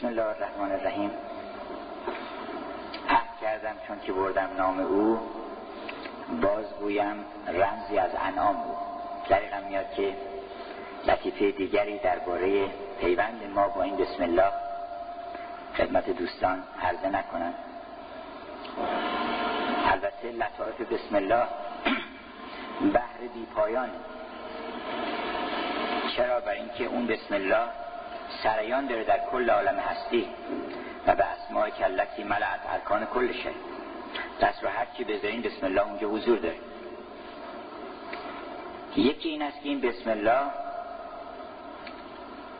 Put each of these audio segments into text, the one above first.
بسم الله الرحمن الرحیم. عهد کردم چون که بردم نام او باز گویم رمزی از انعام او. دقیقا میاد که لطیفه دیگری درباره پیوند ما با این بسم الله خدمت دوستان عرضه نکنم. البته لطائف بسم الله بحر بی پایان. چرا؟ بر اینکه اون بسم الله سریان داره در کل عالم هستی و به اسماع کلتی ملعت ارکان کل شد دست رو هر چی بذارین بسم الله اونجا حضور داره. یکی این است که این بسم الله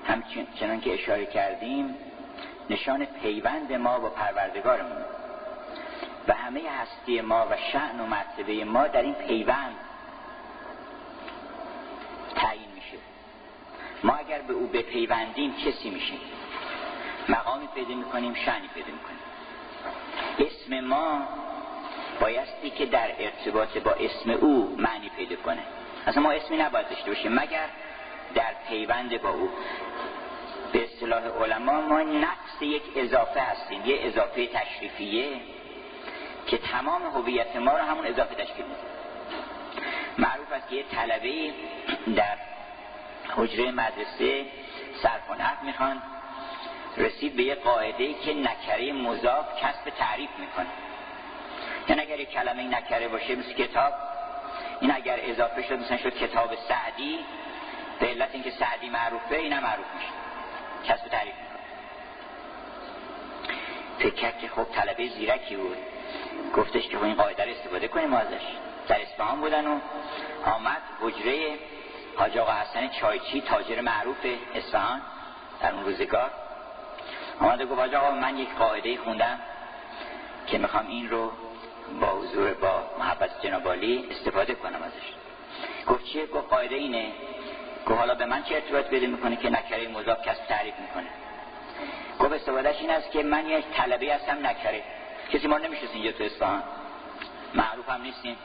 همچنان که اشاره کردیم نشان پیوند ما با پروردگارمون. و همه هستی ما و شعن و مرتبه ما در این پیوند تعیین میشه ما اگر به او بپیوندیم کسی میشیم. مقامی پیدا می‌کنیم شعنی پیدا می‌کنیم. اسم ما بایستی که در ارتباط با اسم او معنی پیدا کنه. اصلا ما اسمی نباید داشته باشیم. مگر در پیوند با او. به اصطلاح علما ما نقص یک اضافه هستیم. یه اضافه تشریفیه که تمام هویت ما رو همون اضافه تشکیل میده. معروف است که یه طلبه در حجره مدرسه نحو می‌خوان. رسید به یه قاعده که نکره مضاف کسب تعریف می‌کنه. یعنی اگر یک کلمه نکره باشه مثل کتاب این اگر اضافه شد مثلا شد کتاب سعدی به علت اینکه سعدی معروفه اینم معروف میشه. کسب تعریف می‌کنه. فکر که خب طلبه زیرکی بود. گفتش که این قاعده رو استفاده کنیم ازش. در اصفهان بودن و آمد حجره حاج آقا حسن چایچی تاجر معروف اصفهان در اون روزگار. آمد و گفت حاج آقا من یک قاعده خوندم که می‌خوام این رو با حضور با محبت جنابالی استفاده کنم ازش. گفت چیه؟ گفت قاعده اینه. گفت حالا به من چه ارتباط بده می‌کنه که نکره مضاف کسب تعریف می‌کنه؟ گفت استفادهش این است که من یک طلبه هستم نکره. کسی ما نمیشست اینجا تو اصفهان. معروف هم نیستیم.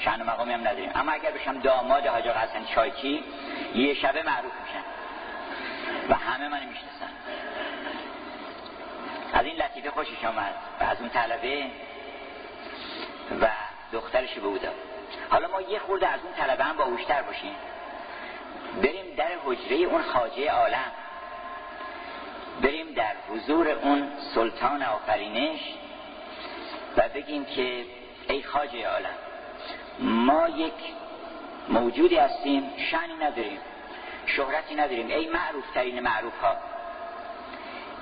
شأن مقامی هم نداریم. اما اگر بشم داماد حاج آقا حسن چایچی یه شبه معروف میشن. و همه من می‌شناسن. از این لطیفه خوشش آمد. و از اون طلبه و دخترش به بودم حالا ما یه خورده از اون طلبه هم با اوشتر باشیم. بریم در حجره اون خاجه عالم. بریم در حضور اون سلطان آفرینش و بگیم که ای خاجه عالم ما یک موجودی هستیم شنی نداریم شهرتی نداریم. ای معروف ترین معروف ها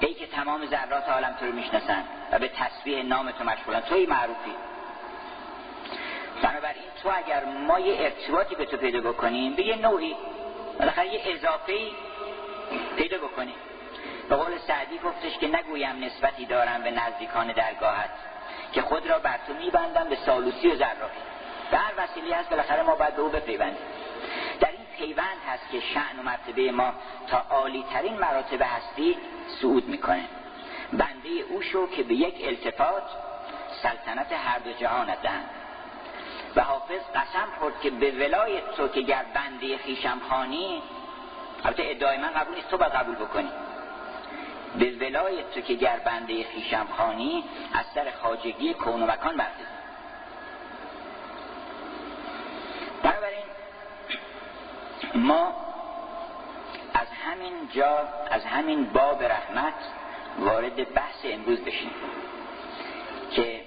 ای که تمام ذرات عالم تو رو می‌شناسن و به تصویح نام تو مشغولن توی معروفی. بنابراین تو اگر ما یه ارتباطی به تو پیدا بکنیم به یه نوعی بالاخره یه اضافه پیدا بکنیم. به قول سعدی گفتش که نگویم نسبتی دارم به نزدیکان درگاهت که خود را بر تو میبندم به سالوسی و زرافی. هر وسیله هست بالاخره ما باید به او بپیوندیم. در این پیوند هست که شعن و مرتبه ما تا عالی ترین مراتب هستی صعود می‌کنه. بنده او شو که به یک التفات سلطنت هر دو جهان دهند. و حافظ قسم خورد که به ولایت تو که گر بنده خیشم خانی البته ادعای من قبول نیست تو باید قبول بکنی. به ولایت تو که گر بنده خیشم خانی از سر خاجگی کون و مکان برده بنابراین ما از همین جا از همین باب رحمت وارد بحث امروز بشیم که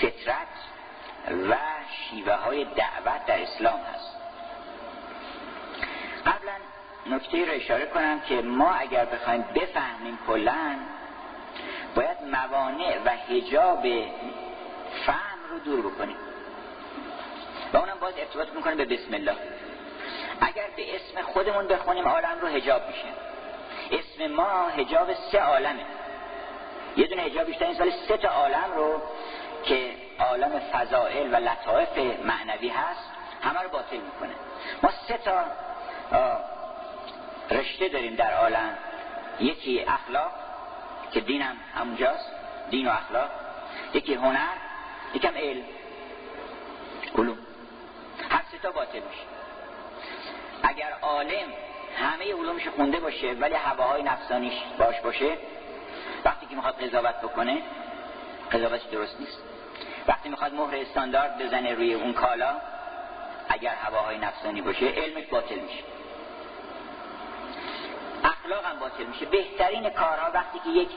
فطرت و شیوه های دعوت در اسلام هست. قبلا نکته رو اشاره کنم که ما اگر بخوایم بفهمیم کلا باید موانع و هجاب فهم رو دور بکنیم. و اونم باز ارتباط می‌کنه به بسم الله. اگر به اسم خودمون بخونیم عالم رو هجاب میشه. اسم ما هجاب سه عالمه. یه دونه هجاب بیشتر این سال سه تا عالم رو که عالم فضائل و لطائف معنوی هست همه رو باطل می‌کنه. ما سه تا رشته داریم در عالم. یکی اخلاق که دینم همونجاست دین و اخلاق. یکی هنر یکم علم. علوم. هر سه تا باطل میشه. اگر عالم همه علومش خونده باشه ولی هواهای نفسانیش باش باشه وقتی که می‌خواد قضاوت بکنه قضاوتش درست نیست. وقتی می‌خواد مهر استاندارد بزنه روی اون کالا اگر هواهای نفسانی باشه علمش باطل میشه. اخلاق هم باطل میشه. بهترین کارها وقتی که یک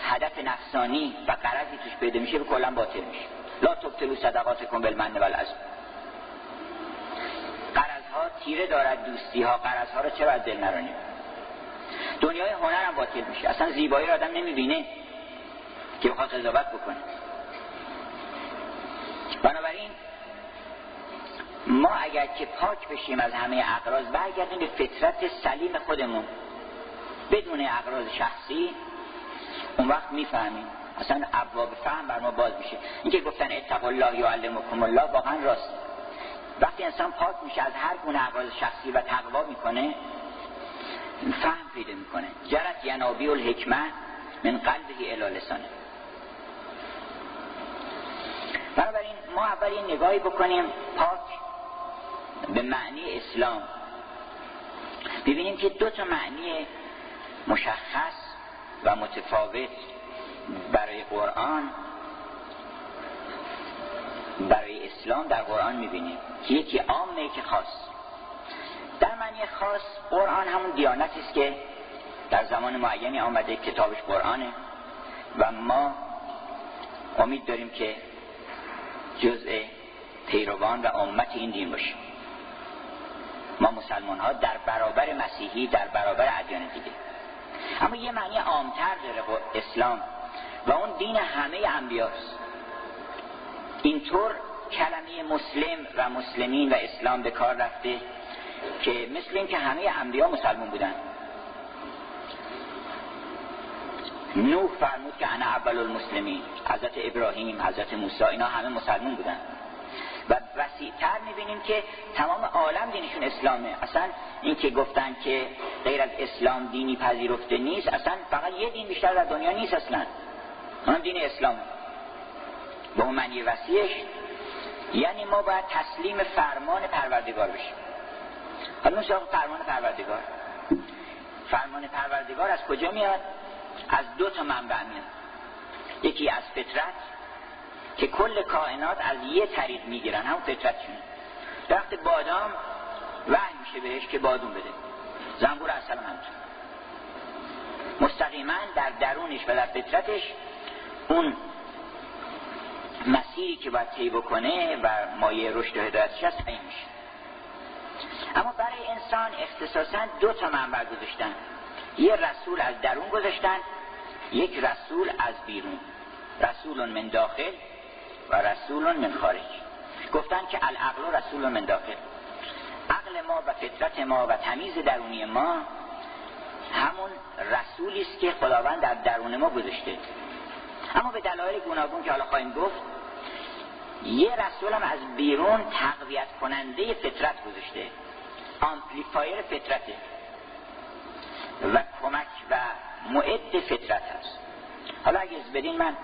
هدف نفسانی و قرضی توش پیدا میشه کلا باطل میشه. لا تبتلو صدقات کن بالمن ها تیره دارد دوستی ها قرض ها رو چرا از دل نرانیم دنیای هنر هم باطل میشه. اصلا زیبایی رو آدم نمی‌بینه که بخواد قضاوت بکنه. بنابراین ما اگر که پاک بشیم از همه اقراض برگردیم به فطرت سلیم خودمون. بدون اقراض شخصی اون وقت می‌فهمیم. اصلا ابواب فهم بر ما باز میشه. اینکه گفتن اتقوا الله یعلمکم الله واقعا راست. وقتی انسان پاک میشه از هر گونه اقراض شخصی و تقوا می‌کنه فهم پیدا می‌کنه. جرت ینابی الحکمه من قلبه الی لسانه. بنابراین ما اول نگاهی بکنیم پاک به معنی اسلام. ببینیم که دو تا معنی مشخص و متفاوت برای قرآن برای اسلام در قرآن می‌بینیم. که یکی عامه یکی خاص. در معنی خاص قرآن همون دیانتی است که در زمان معینی آمده کتابش قرآنه. و ما امید داریم که جزء پیروان و امت این دین باشیم ما مسلمان ها در برابر مسیحی در برابر ادیان دیگه. اما یه معنی عامتر داره اسلام و اون دین همه انبیاست. اینطور کلمه مسلم و مسلمین و اسلام به کار رفته که مثل این که همه انبیا مسلمون بودن. نوح فرمود که انا اول المسلمین. حضرت ابراهیم حضرت موسی اینا همه مسلمون بودن. و وسیعتر می‌بینیم که تمام عالم دینشون اسلامه. اصلا این که گفتن که غیر از اسلام دینی پذیرفته نیست اصلا فقط یه دین بیشتر در دنیا نیست اصلا. اون دین اسلام. به اون معنی وسیعش یعنی ما باید تسلیم فرمان پروردگار بشیم. حالا نوشته فرمان پروردگار. فرمان پروردگار از کجا میاد؟ از دو تا منبع میاد. یکی از فطرت که کل کائنات از یه طریق می‌گیرن همون فطرتشون درخت بادام وحی میشه بهش که بادون بده. زنبور اصلا همچون مستقیما در درونش و در فطرتش اون مسیری که باید طی بکنه و مایه رشد و هدایتش هست این میشه. اما برای انسان اختصاصا دو تا منبع گذاشتن. یه رسول از درون گذاشتن یک رسول از بیرون. رسول من داخل و رسول من خارج. گفتن که العقل رسول من داخل. عقل ما و فطرت ما و تمیز درونی ما همون رسولی است که خداوند در درون ما گذاشته. اما به دلایل گوناگون که حالا خواهیم گفت یه رسول هم از بیرون تقویت کننده فطرت گذاشته آمپلیفایر فطرته و کمک و معد فطرت هست. حالا اگه از بدین من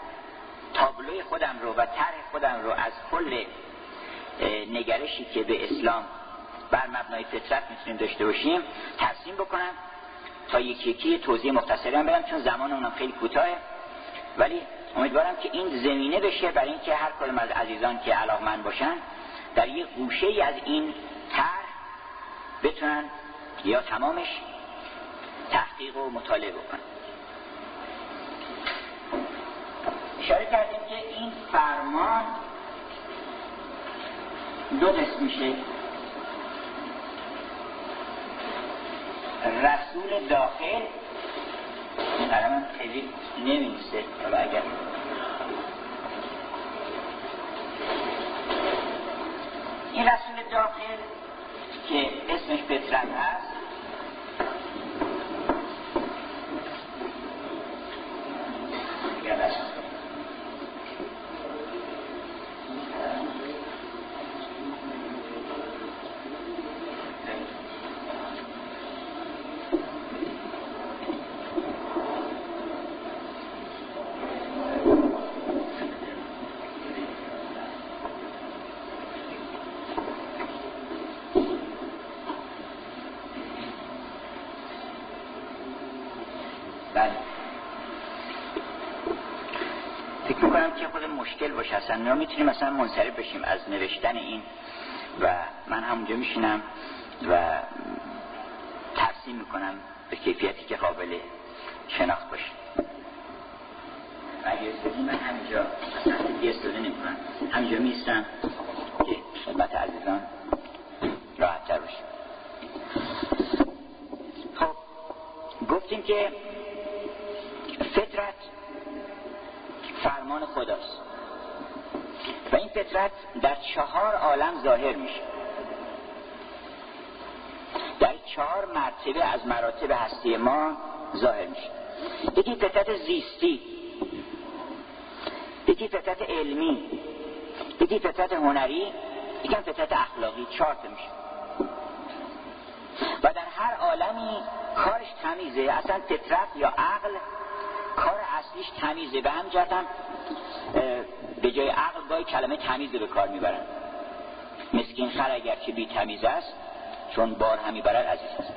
تابلوی خودم رو و طرح خودم رو از کل نگرشی که به اسلام بر مبنای فطرت می‌تونیم داشته باشیم ترسیم بکنم تا یکی یکی توضیح مختصری هم بدم چون زمان اونم خیلی کوتاهه. ولی امیدوارم که این زمینه بشه برای اینکه هر کدوم از عزیزان که علاقمند باشن در یک گوشه ای از این طرح بتونن یا تمامش تحقیق و مطالعه بکنن. اشاره کردیم که این فرمان دو قسم میشه. رسول داخل این قلم خیلی نمیسته حالا اگر این رسول داخل که اسمش پترن هست اگر ما می‌تونیم مثلا منصرف بشیم از نوشتن این و من همونجا میشینم و ترسیم می‌کنم به کیفیتی که قابل شناخت باشه. اگر من همینجا اصلا دیگه استفاده نمی‌کنم. همینجا میستم که خدمت عزیزان. راحت تر باشه خب گفتیم که فطرت فرمان خداست. این فطرت در چهار عالم ظاهر میشه. در چهار مرتبه از مراتب هستی ما ظاهر میشه. یکی فطرت زیستی یکی فطرت علمی یکی فطرت هنری یکی فطرت اخلاقی چهار میشه. و در هر عالمی کارش تمیزه اصلا فطرت یا عقل کار اصلیش تمیزه. به هم به جای عقل گاهی کلمه تمیزه به کار می‌برن. مسکین خر اگر که بی تمیز است چون بار همی برد عزیز است.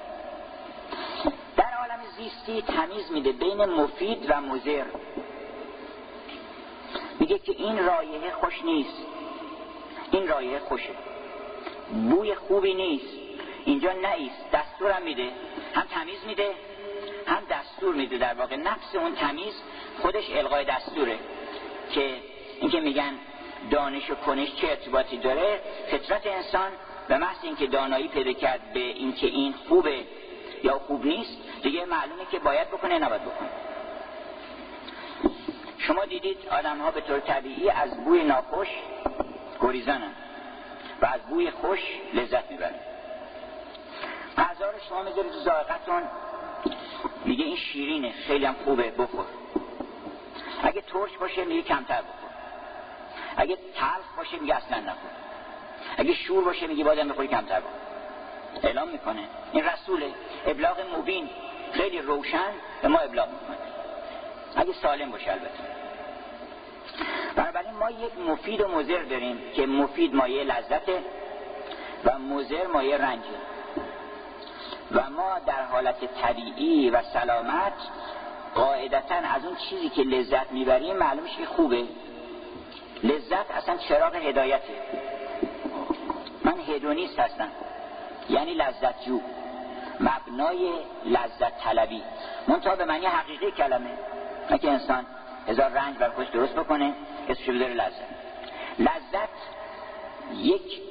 در عالم زیستی تمیز میده بین مفید و مزر میگه که این رایحه خوش نیست. این رایحه خوشه. بوی خوبی نیست. اینجا نیست دستورم میده. هم تمیز میده هم دستور میده. در واقع نفس اون تمیز خودش القای دستوره که اینکه میگن دانش و کنش چه ارتباطی داره فطرت انسان به محض اینکه دانایی پیدا کرد به اینکه این خوبه یا خوب نیست دیگه معلومه که باید بکنه نباید بکنه. شما دیدید آدم ها به طور طبیعی از بوی ناخوش گریزانن و از بوی خوش لذت می‌برن. غذا رو شما می‌ذارید تو زائقتون میگه این شیرینه خیلی هم خوبه بخور. اگه ترش باشه میگه کمتر بخور. اگه تلخ باشه میگه اصلا نخور. اگه شور باشه میگه بازم بخوری کمتر بخور اعلام می‌کنه. این رسوله ابلاغ مبین خیلی روشن به ما ابلاغ می‌کنه. اگه سالم باشه البته. بنابراین ما یک مفید و مزر داریم که مفید مایه لذته و مزر مایه رنجه. و ما در حالت طبیعی و سلامت قاعدتا از اون چیزی که لذت می‌بریم معلومش که خوبه. لذت اصلا چراغ هدایته. من هدونیست هستم. یعنی لذت جو مبنای لذت طلبی. منتها به معنی حقیقی کلمه. که انسان هزار رنج بر خودش درست بکنه اسمشو بذاره لذت. لذت یک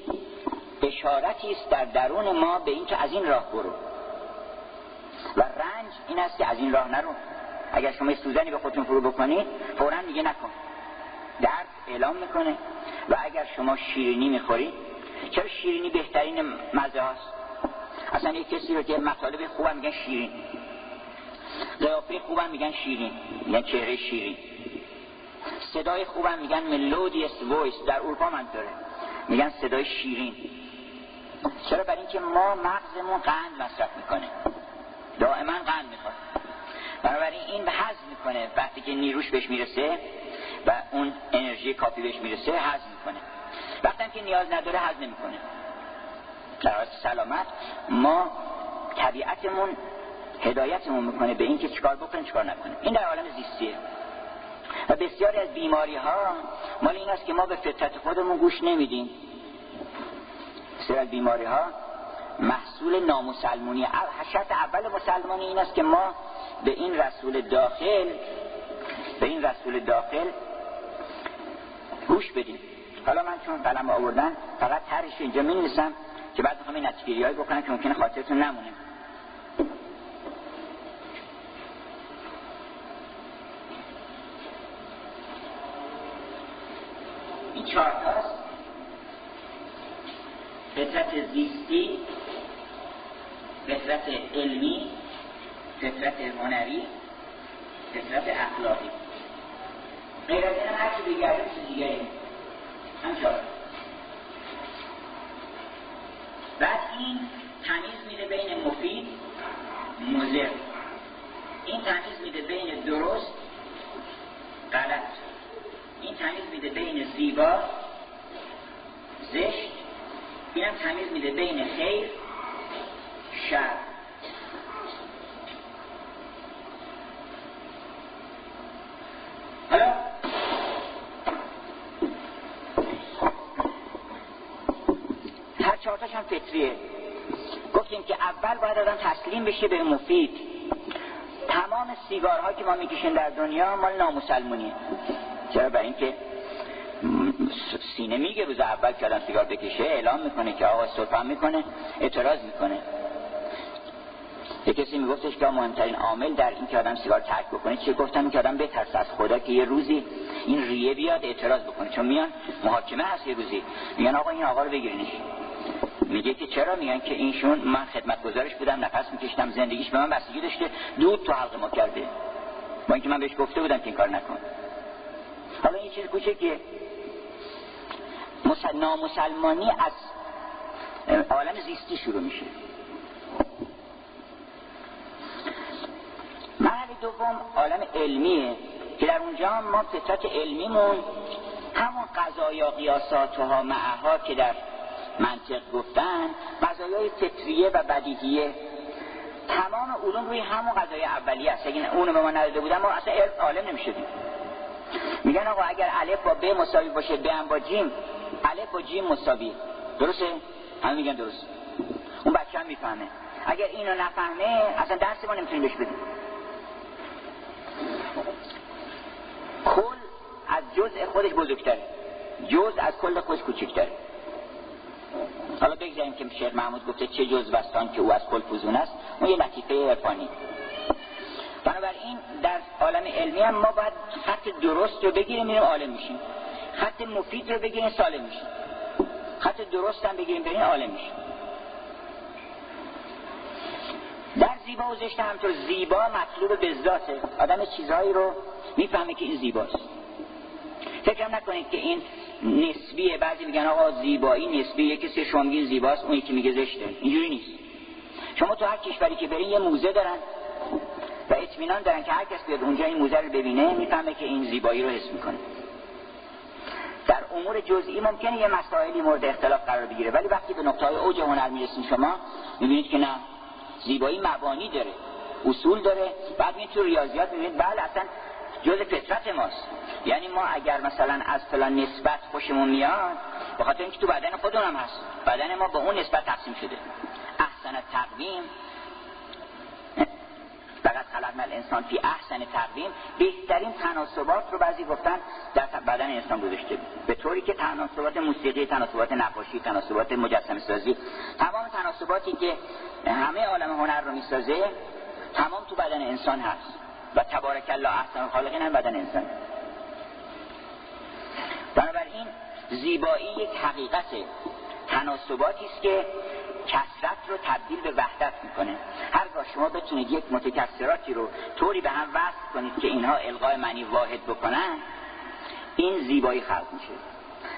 اشارتی است در درون ما به اینکه از این راه برو. و رنج این است که از این راه نرو. اگر شما سوزنی به خودتون فرو بکنید فورا میگه نکن. درد اعلام می‌کنه. و اگر شما شیرینی می‌خورید چرا شیرینی بهترین مزه هاست؟ اصلا یک کسی رو که مطالب خوبم میگن شیرین. قیافه خوبم میگن شیرین. میگن چهره شیرین. صدای خوبم میگن ملودیس وایس در اروپا منطوره. میگن صدای شیرین. چرا؟ برای اینکه ما مغزمون قند مصرف می‌کنه. دائما قند می‌خواد بنابراین این به حض می‌کنه. وقتی که نیروش بهش می‌رسه و اون انرژی کافی بهش می‌رسه حض می‌کنه. وقتی که نیاز نداره حض نمی‌کنه. در سلامت ما طبیعتمون هدایتمون می‌کنه به اینکه چیکار بکنیم چیکار نکنیم این در عالم زیستیه. و بسیاری از بیماری ها مال این است که ما به فطرت خودمون گوش نمیدیم. بسیاری از بیماری ها محصول نامسلمونی شرط اول مسلمانی این است که ما به این رسول داخل به این رسول داخل گوش بدیم. حالا من چون قلم آوردن فقط ترش اینجا می نیستم که بعد می‌خوام این هایی بکنم که ممکنه خاطرتون نمونه. چهار فطرت زیستی فطرت علمی فطرت هنری فطرت اخلاقی. این هر چی بگرده چیز دیگری بعد این تمیز میده بین مفید مزر این تمیز میده بین درست غلط. این تمیز میده بین زیبا زشت. اینم تمیز میده بین خیر شر. فطریه گفتیم که اول باید آدم تسلیم بشه به مفید. تمام سیگارها که ما می‌کشیم در دنیا مال نامسلمونیه. چرا؟ برای اینکه سینه میگه روز اول که آدم سیگار بکشه اعلام می‌کنه که آقا سلطان می‌کنه اعتراض می‌کنه. یه کسی میگفتش که مهمترین عامل در این که آدم سیگار ترک بکنه چیه؟ گفتم که آدم بترس از خدا که یه روزی این ریه بیاد اعتراض بکنه. چون میان محاکمه هست یه روزی. میگن آقا این آقا رو بگیرینش. میگه که چرا میگن که اینشون من خدمت گزارش بودم نفس میکشتم زندگیش به من بستگی داشته دود تو حلق ما کرده. با اینکه من بهش گفته بودم که این کار نکن. حالا این چیز کوچه که نامسلمانی از عالم زیستی شروع میشه. مرحله دوم عالم علمیه که در اونجا ما فطرت علمیمون همون قضایا قیاسات ها معها که در منطق گفتن قضایای فطریه و بدیهیه. تمام علوم روی همون قضای اولیه است. اگه اونو به ما نداده بودن ما اصلا عالم نمی‌شدیم. میگن آقا اگر الف با ب مساوی باشه ب هم با جیم الف با جیم مساوی درسته؟ همه میگن درست. اون بچه هم می‌فهمه. اگر اینو نفهمه اصلا درس ما نمی‌تونیم بهش بدیم. کل از جزء خودش بزرگتره. جز از کل خودش کوچکتره. حالا بگذاریم که شیخ محمود گفته چه جز بستان که او از کل فوزون است. اون یه لطیفه عرفانی. بنابراین در عالم علمی هم ما باید خط درست رو بگیریم میریم عالم میشیم. خط مفید رو بگیریم سالم میشیم. خط درست هم بگیریم بریم عالم میشیم. در زیبا و زشت همطور زیبا مطلوب به ذاته. آدم چیزهایی رو می‌فهمه که این زیباست. فکر نکنید که این نسبیه بعضی میگن آقا زیبایی نسبیه کسی شمگین زیباست اون یکی میگه زشته. اینجوری نیست. شما تو هر کشوری که برین یه موزه دارن و اطمینان دارن که هر کس بیاد اونجا این موزه رو ببینه می‌فهمه که این زیبایی رو حس می‌کنه. در امور جزئی ممکنه یه مسائلی مورد اختلاف قرار بگیره ولی وقتی به نقطه های اوج هنر می‌رسین شما می‌بینید که نه. زیبایی مبانی داره اصول داره بعد می‌تونید تو ریاضیات می‌بینید بله اصلا جز فطرت ماست. یعنی ما اگر مثلا از فلان نسبت خوشمون میاد به خاطر اینکه تو بدن خودمون هست. بدن ما به اون نسبت تقسیم شده. احسن تقویم فقط خلقنا الانسان فی احسن تقویم بهترین تناسبات رو بعضی گفتن در بدن انسان گذاشته. به طوری که تناسبات موسیقی تناسبات نقاشی تناسبات مجسمه سازی تمام تناسباتی که همه عالم هنر رو می‌سازه تمام تو بدن انسان هست. و تبارک الله احسن خالقین هم بدن انسان. بنابراین زیبایی یک حقیقت تناسباتی است که کسرت رو تبدیل به وحدت می‌کنه. هرگاه شما بتونید یک متکسراتی رو طوری به هم وصل کنید که اینها القای معنی واحد بکنن این زیبایی خلق میشه.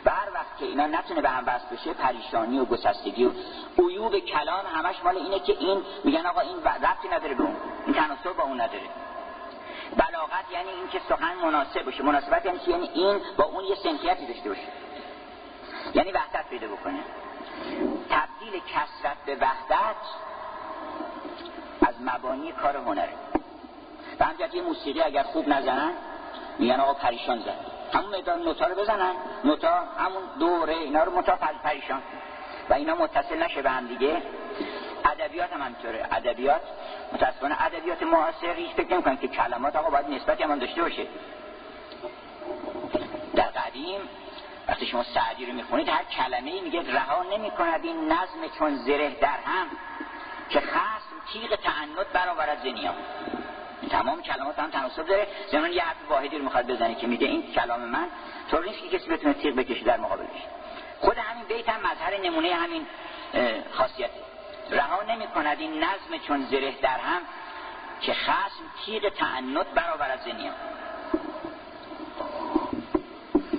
و هر وقت که اینا نتونه به هم وصل بشه پریشانی و گسستگی و عیوب کلام همش مال اینه که این میگن آقا این ربطی نداره به اون این تناسب با اون نداره. بلاغت یعنی این که سخن مناسب باشه. مناسبت یعنی یعنی این با اون یه سنتیتی داشته باشه. یعنی وحدت پیدا بکنه. تبدیل کسرت به وحدت از مبانی کار هنره. و همجرد یه موسیقی اگر خوب نزنن میگن آقا پریشان زن. همون مدار نوتا رو بزنن. نوتا همون دوره اینا رو متا پریشان. و اینا متصل نشه به هم دیگه. ادبیات هم همینطوره. ادبیات متاسفانه ادبیات معاصر هیچ فکر نمی‌کنن که کلمات آقا باید نسبتی هم داشته باشه. در قدیم وقتی شما سعدی رو می‌خونید هر کلمه ای میگه رها نمی‌کند این نظم چون زره در هم که خصم تیغ تعنت برآورد زنیام تمام کلمات هم تناسب داره. زمان یه حرف واحدی رو می‌خواد بزنه که میگه این کلام من طور نیست که کسی بتونه تیغ بکشه در مقابلش. خود همین بیت هم مظهر نمونه همین خاصیته. رها نمی کند این نظم چون زره در هم که خصم تیغ تعنت برآورد زنیام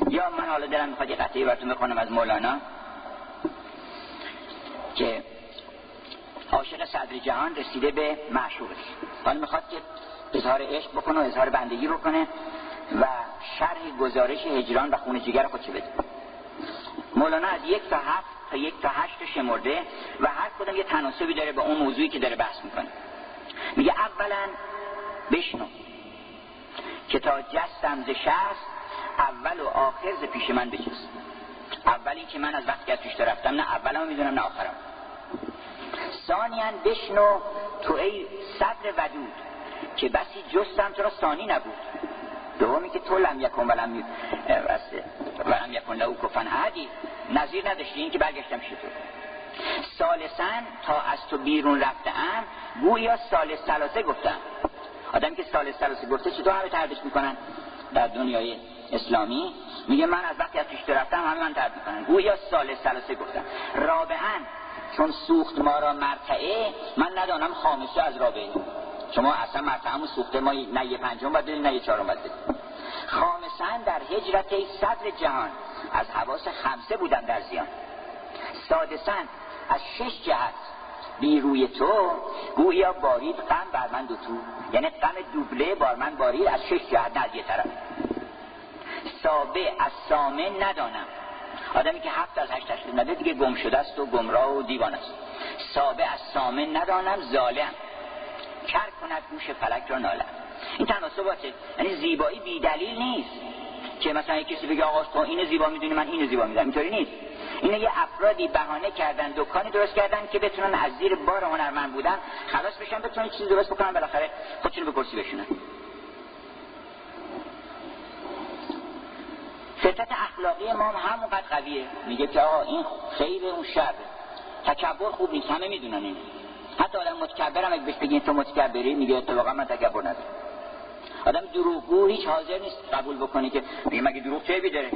یا من حالا دلم می‌خواد یه قطعی براتون بخونم از مولانا که عاشق صدر جهان رسیده به معشوقش حالا می‌خواد که اظهار عشق بکنه و اظهار بندگی بکنه و شرح گزارش هجران و خون جگر خودش بده. مولانا از یک تا هفت تا یک تا هشت شمرده و هر کدوم یه تناسبی داره به اون موضوعی که داره بحث می‌کنه. میگه اولا بشنو که تا جستم ز شست اول و آخر ز پیش من بجست. اولی که من از وقتی از پیش رفتم نه اولم می‌دونم نه آخرم ثانیا بشنو تو ای صدر ودود که بسی جستم تو را ثانی نبود. دومی که تو لم یکن ولم ولم یکن لهو کفن. عدی نظیر نداشتی؟ این که برگشتم شد. سالسن تا از تو بیرون رفتم گویا سال سلاسه گفتم. آدمی که سال سلاسه گفته چطور همه تردش می‌کنن؟ در دنیای اسلامی میگه من از وقتی از پیش رفتم همه من ترد می‌کنن. گویا سال سلاسه گفتم. رابعا چون سوخت ما را مرتعه من ندانم خامسه از رابعه. شما اصلا مرتعه سوخته ما نه یه پنجم باید نه یه چهارم باید خامسا در هجرت صدر جهان. از حواس خمسه بودم در زیان. سادسا از شش جهت. بی روی تو گویا بارید غم بر من دو تو. یعنی غم دوبله بار من بارید از شش جهت نه یه طرف. سابه از سامه ندانم. آدمی که هفت از هشت نده دیگه گم شده است و گمراه و دیوان است سابه از سامه ندانم ظالم. کر کند گوش فلک را نالم این تناسباته یعنی زیبایی بی دلیل نیست. که مثلا کسی بگه آقا تو اینو زیبا می‌دونی من اینو زیبا می‌دونم. اینطوری نیست. اینه یه افرادی بهانه کردن دکانی درست کردن که بتونن از زیر بار هنرمند بودن خلاص بشن بتونن چیزی درست بکنن بالاخره خودشون به کرسی بشونن. فطرت اخلاقی ما هم همونقدر قویه. میگه که آقا این خیر اون شر تکبر خوب نیست. همه می‌دونن این حتی آدم متکبر هم اگه بهش بگین تو متکبری میگه اتفاقا من تکبر ندارم. آدم دروغگو هیچ حاضر نیست قبول بکنه که میگه مگه دروغ چه داره؟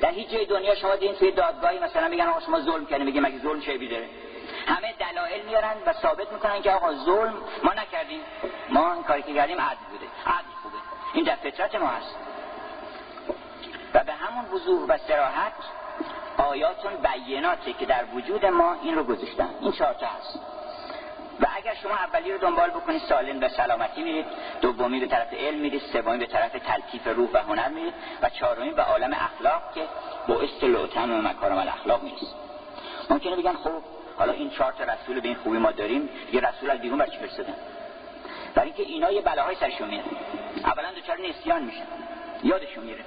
در هیچ جای دنیا شما دیدین توی دادگاهی مثلا میگن آقا شما ظلم کردین میگه مگه ظلم چه داره؟ همه دلایل میارن و ثابت می‌کنن که آقا ظلم ما نکردیم. ما این کاری که کردیم عدل بوده عدل خوبه. این در فطرت ما هست. و به همون وضوح و سراحت آیاتون بیناته که در وجود ما این رو گذاشتن. این چهارتا هست. و اگر شما اولی رو دنبال بکنید سالم و سلامتی میرید. دومی به طرف علم میرید. سومی به طرف تلطیف روح و هنر میرید. و چهارمی به عالم اخلاق که با لوتن و مکارم الاخلاق میرید ممکنه بگن خب حالا این چهار تا رسول به این خوبی ما داریم. یه رسول از بیرون برچی فرستادن برای اینکه اینا یه بلاهای سرشون میاد. اولا دوچار نسیان میشن. یادشون میره.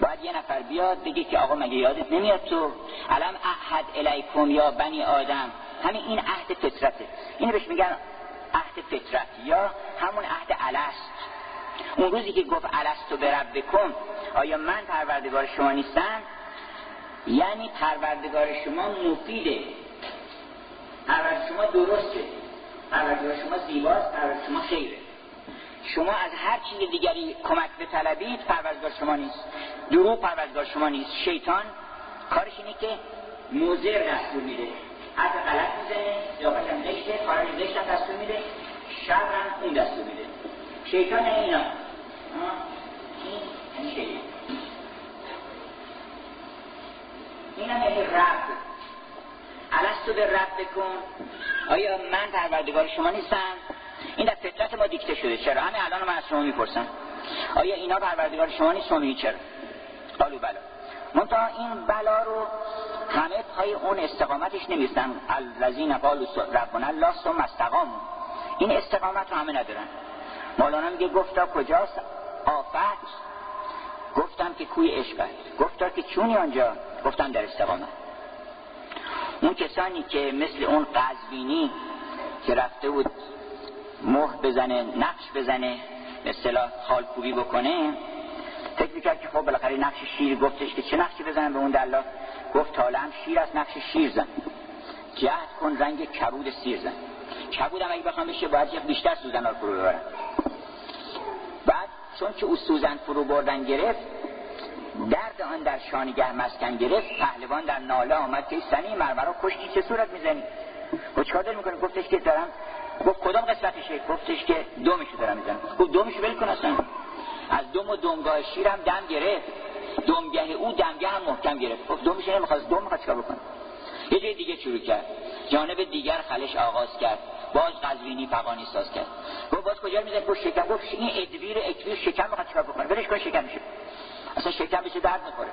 باید یه نفر بیاد بگه که آقا مگه یادت نمیاد تو؟ علم احد الیکم یا بنی آدم؟ همین این عهد فطرته. اینو بهش میگن عهد فطرت یا همون عهد الست. اون روزی که گفت الست و برب بکن آیا من پروردگار شما نیستم؟ یعنی پروردگار شما مفیده. پروردگار شما درسته. پروردگار شما زیباست پروردگار شما خیره. شما از هر چیز دیگری کمک به طلبید پروردگار شما نیست. دروغ پروردگار شما نیست. شیطان کارش اینه که موزر دستور میده. حرف غلط می‌زنه یا قشنگ زشته کارش زشت هم دستور میده شر هم اون دستور میده. شیطان یعنی اینا. این یعنی شیطان. این هم یعنی رب. الستو به رب بکن. آیا من پروردگار شما نیستم؟ این در فطرت ما دیکته شده. چرا؟ همه الان من از شما می‌پرسم. آیا اینا پروردگار شما نیست چرا؟ قالو بلا. منتها این بلا رو همه پای اون استقامتش نمیستن الذین قالوا ربنا الله ثم استقاموا. این استقامت رو همه ندارن. مولانا میگه گفتا کجاست؟ آفت. گفتم که کوی عشقت گفتا که چونی آنجا؟ گفتم در استقامت. اون کسانی که مثل اون قذبینی که رفته بود مه بزنه نقش بزنه مثلا خالکوبی بکنه فکر می‌کرد که خب بالاخره نقش شیر گفتش که چه نقشی بزنن به اون دلا گفت حالا هم شیر از نقش شیر زن. جهد کن رنگ کبود سیر زن. کبود هم اگه بخوام بشه باید بیشتر سوزن رو فرو ببرن بعد چون که او سوزن فرو بردن گرفت درد آن در شانگه مسکن گرفت پهلوان در ناله آمد که سنی مرمرا کشتی چه صورت می‌زنی؟ و چکار داری می‌کنه گفتش که دارم. گفت کدام قسمتشه؟ گفتش که دومشو دارم می‌زنم. گفت دومشو ول کن اصلا. از دوم و دمگاه شیرم دم گرفت. دمگه او دمگه هم محکم گرفت. گفت دومش نمی‌خواست دوم می‌خواد چیکار بکنه؟ یه جای دیگه شروع کرد. جانب دیگر خلش آغاز کرد. باز قزوینی فقانی ساز کرد. گفت باز کجا می‌زنه گفت شکم. گفت این ادویر اکویر شکم می‌خواد چیکار بکنه؟ ولش کن شکم میشه. اصلا شکم بشه درد می‌خوره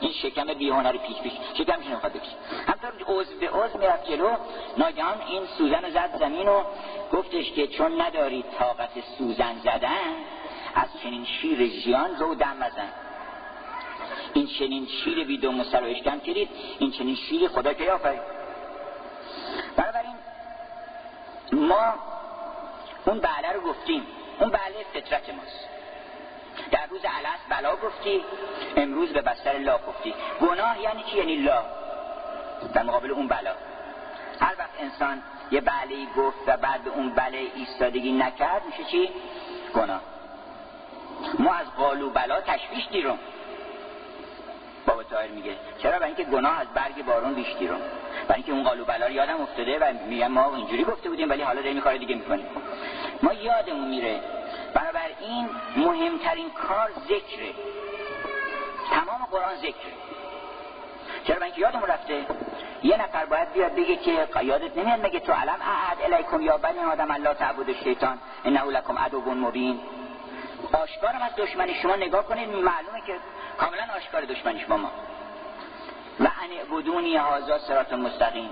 این شکم بی هنری پیش پیش شکمش نمی‌خواد بکشه؟ همطور عضو به عضو می‌رفت جلو ناگهان این سوزن زد زمین و گفتش که چون نداری طاقت سوزن زدن از چنین شیر ژیان رو دم مزن. این چنین شیر بی دو سر و اشکم کرید این چنین شیر خدا که آفرید بنابراین ما اون بله رو گفتیم. اون بله فطرت ماست. در روز علس بلا گفتی امروز به بستر لا گفتی. گناه یعنی چی؟ یعنی لا. در مقابل اون بلا. هر وقت انسان یه بله گفت و بعد اون بله ایستادگی نکرد میشه چی؟ گناه. ما از قالو بلا تشویش دیرم. بابا تایر میگه چرا؟ برای اینکه گناه از برگ بارون بیش دیرم. برای اینکه اون قالو بلا رو یادم افتاده و میگم ما اینجوری گفته بودیم ولی حالا داریم کار دیگه می‌کنیم. ما یادمون میره بنابراین مهمترین کار ذکره. تمام قرآن ذکره. چرا؟ من اینکه یادمون رفته یه نفر باید بیاد بگه که یادت نمیاد مگه تو علم احد الیکم یا بنی آدم الله تعبد شیطان انه لکم عدو مبین. آشکارم از دشمنی. شما نگاه کنید معلومه که کاملا آشکار دشمنی شما ما. و ان عبدونی هازا سرات مستقیم.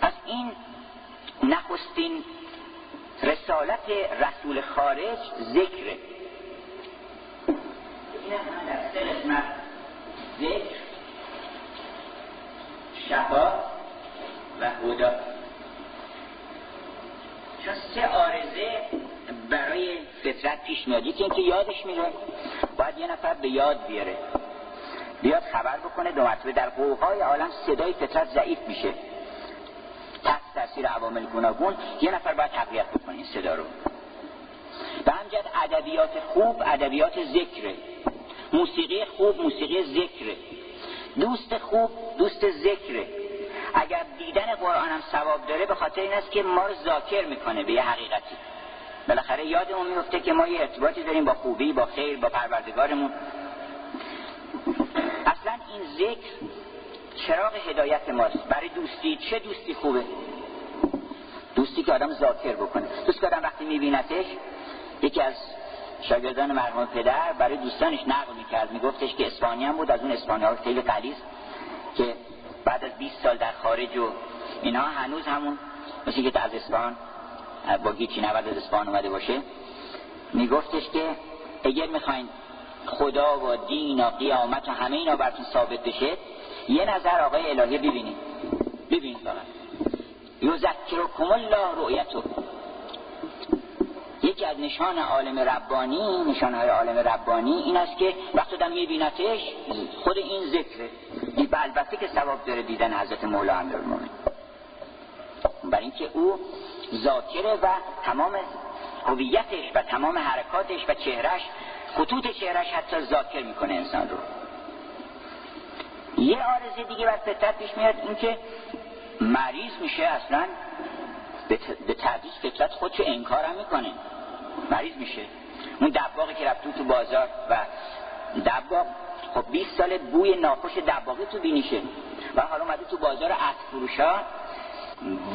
پس این نخستین رسالت رسول خارج ذکره. این در سه قسمت. ذکر شفا و هدا چون سه آرزه برای فطرت پیش میاد یکی اینکه یادش میره. باید یه نفر به یاد بیاره. بیاد خبر بکنه دو مرتبه در قوقای عالم صدای فطرت ضعیف میشه. تحت تاثیر عوامل گوناگون یه نفر باید تقویت بکنه این صدا رو. به همجد ادبیات خوب ادبیات ذکره. موسیقی خوب موسیقی ذکره. دوست خوب دوست ذکره. اگر دیدن قرآن هم ثواب داره به خاطر این است که ما رو ذاکر می‌کنه به یه حقیقتی. بالاخره یادمون میفته که ما یه ارتباطی داریم با خوبی با خیر با پروردگارمون. اصلا این ذکر چراغ هدایت ماست. برای دوستی چه دوستی خوبه؟ دوستی که آدم ذاکر بکنه. دوست که آدم وقتی میبینتش یکی از شاگردان مرحوم پدر برای دوستانش نقل می‌کرد. میگفتش که اسپانی بود از اون اسپانی خیلی قلیز که بعد از 20 سال در خارج و اینها هنوز همون مثل که از اسپان با گیچی نود از اسپان اومده باشه. میگفتش که اگر می‌خواین خدا و دین و قیامت و همه اینا براتون ثابت بشه یه نظر آقای الهی ببینید. ببینید فقط. یذکرکم الله رؤیتو یکی از نشان عالم ربانی نشان های عالم ربانی این است که وقتی دم میبینتش خود این ذکره. این البته که ثواب داره دیدن حضرت مولا امیرالمومنین برای اینکه او ذاکره و تمام هویتش و تمام حرکاتش و چهرش خطوط چهرش حتی ذاکر می‌کنه انسان رو. یه آرزه دیگه بر فطرت پیش میاد اینکه مریض میشه اصلا به تدریج فطرت خودشو انکار هم می‌کنه. مریض میشه. اون دباغی که رفت تو بازار و دباغ خب 20 سال بوی ناخوش دباغی تو بینیشه. و حالا اومده تو بازار عطر فروشا.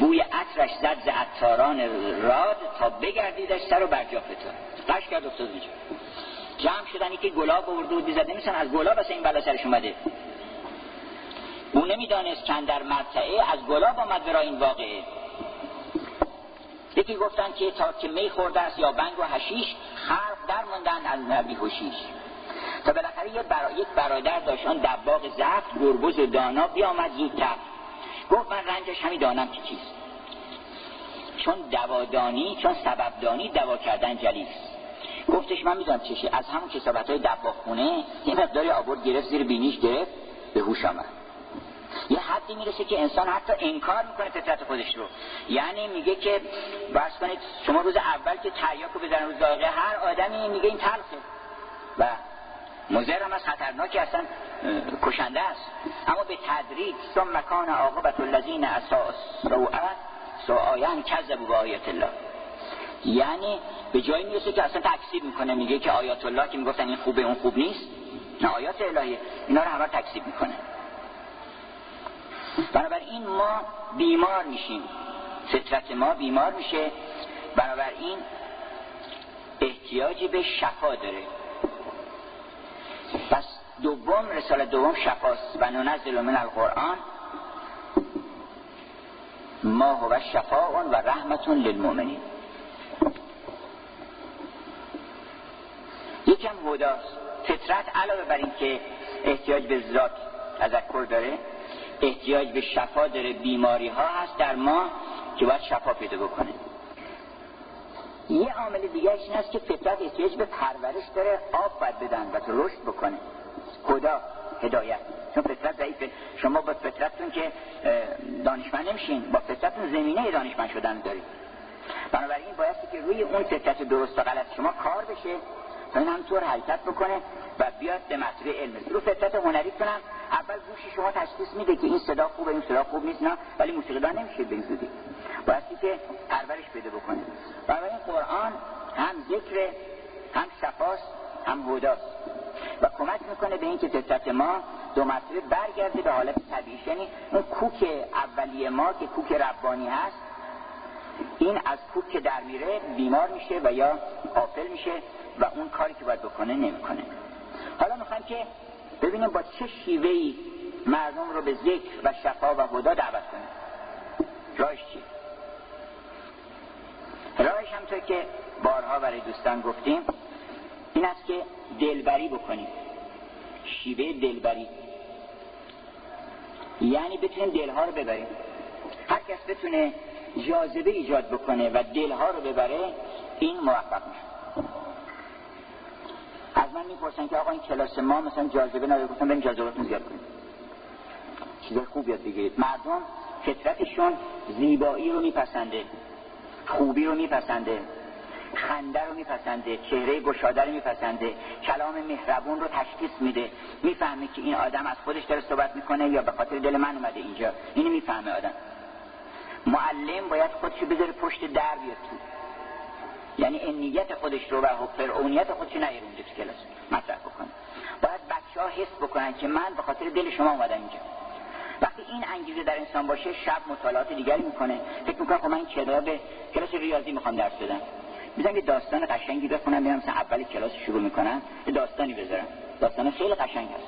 بوی عطرش زد ز عطاران راد تا بگردیدش سر و برجا فتاد قش کرد افتاد اینجا. جمع شدنی که گلاب آورده و دیزد نمیسن از گلاب واسه این بلا سرش اومده. او نمی‌دانست چند در مرتعه از گلاب آمد برای این واقعه. یکی گفتن که تا که می خورده است یا بنگ و حشیش خرق در موندن از نبی حشیش. تا بالاخره یک, برا... یک برادر داشت آن دباغ زفت گربز و دانا بیامد زودتر. گفت من رنجش همی دانم که چیست. چون دوادانی چون سببدانی دوا کردن جلیست گفتش من می‌دونم چشه از همون کسابت های دباغ خونه یه مقداری آورد گرفت زیر بینیش گرفت به هوش آمد. یه حدی می‌رسه که انسان حتی انکار می‌کنه فطرت خودش رو. یعنی میگه که بس کنید شما روز اول که تریاکو بزنن روز داغه هر آدمی میگه این تلخه. و مزر هم از خطرناکی اصلا کشنده است. اما به تدریج ثم مکان عاقبت الذین اساء سوء سوء کذبوا به آیات الله. یعنی به جایی می‌رسه که اصلا تکذیب می‌کنه میگه که آیات الله که می‌گفتن این خوبه اون خوب نیست. نه آیات الهی اینا رو همه تکذیب می‌کنه. بنابراین ما بیمار میشیم. فطرت ما بیمار میشه. بنابراین احتیاجی به شفا داره. پس دوم رساله دوم شفاست و ننزل من القرآن ما هو شفاء و رحمتون للمؤمنین. یکم هداست. فطرت علاوه بر این که احتیاج به ذات تذکر داره احتیاج به شفا داره بیماری ها هست در ما که باید شفا پیدا بکنه. یه عامل دیگه این است که فطرت احتیاج به پرورش داره آب باید بدن و رشد بکنه. خدا هدایت. چون فطرت ضعیفه. شما با فطرتتون که دانشمند نمیشین با فطرتتون زمینه دانشمند شدن دارید. بنابراین بایستی که روی اون فطرت درست و غلط شما کار بشه تا این همطور حرکت بکنه و بیاد به مطلع علم. رو فطرت هنری کنم. اول گوش شما تشخیص میده که این صدا خوبه این صدا خوب نیست نه. ولی موسیقیدان نمیشه به این زودی بایستی که پرورش بده بکنه. بنابراین قرآن هم ذکر هم شفاست هم هداست و کمک می‌کنه به اینکه فطرت ما دو مرتبه برگرده به حالت طبیعی یعنی اون کوک اولیه ما که کوک ربانی هست این از کوک در میره بیمار میشه و یا قافل میشه و اون کاری که باید بکنه نمی‌کنه. حالا می‌خوایم که ببینیم با چه شیوهی مردم رو به ذکر و شفا و هدا دعوت کنیم راهش چیه؟ راهش همطور که بارها برای دوستان گفتیم این است که دلبری بکنیم. شیوه دلبری. یعنی بتونیم دلها رو ببریم. هر کس بتونه جاذبه ایجاد بکنه و دلها رو ببره این موفق میشه. از من می‌پرسن که آقا این کلاس ما مثلا جاذبه نداره گفتم بریم جاذبهتون زیاد کنیم. چیز خوب یاد بگیرید. مردم فطرتشون زیبایی رو میپسنده خوبی رو میپسنده خنده رو میپسنده چهره گشاده رو میپسنده کلام مهربون رو تشخیص میده. می‌فهمه که این آدم از خودش داره صحبت می‌کنه یا به خاطر دل من اومده اینجا. اینو می‌فهمه آدم. معلم باید خودشو بذاره پشت در بیاد تو. یعنی انیت خودش رو و فرعونیت خودش نیاره اونجا تو کلاس. مطرح بکنه باید بچه ها حس بکنن که من به خاطر دل شما اومدم اینجا. وقتی این انگیزه در انسان باشه شب مطالعات دیگری می‌کنه. فکر می‌کنه خب من کتاب کلاس ریاضی می‌خوام درس بدم. می‌ذارم یه داستان قشنگی بخونم میرم مثلا اول کلاس شروع می‌کنم یه داستانی بذارم. داستان خیلی قشنگ هست.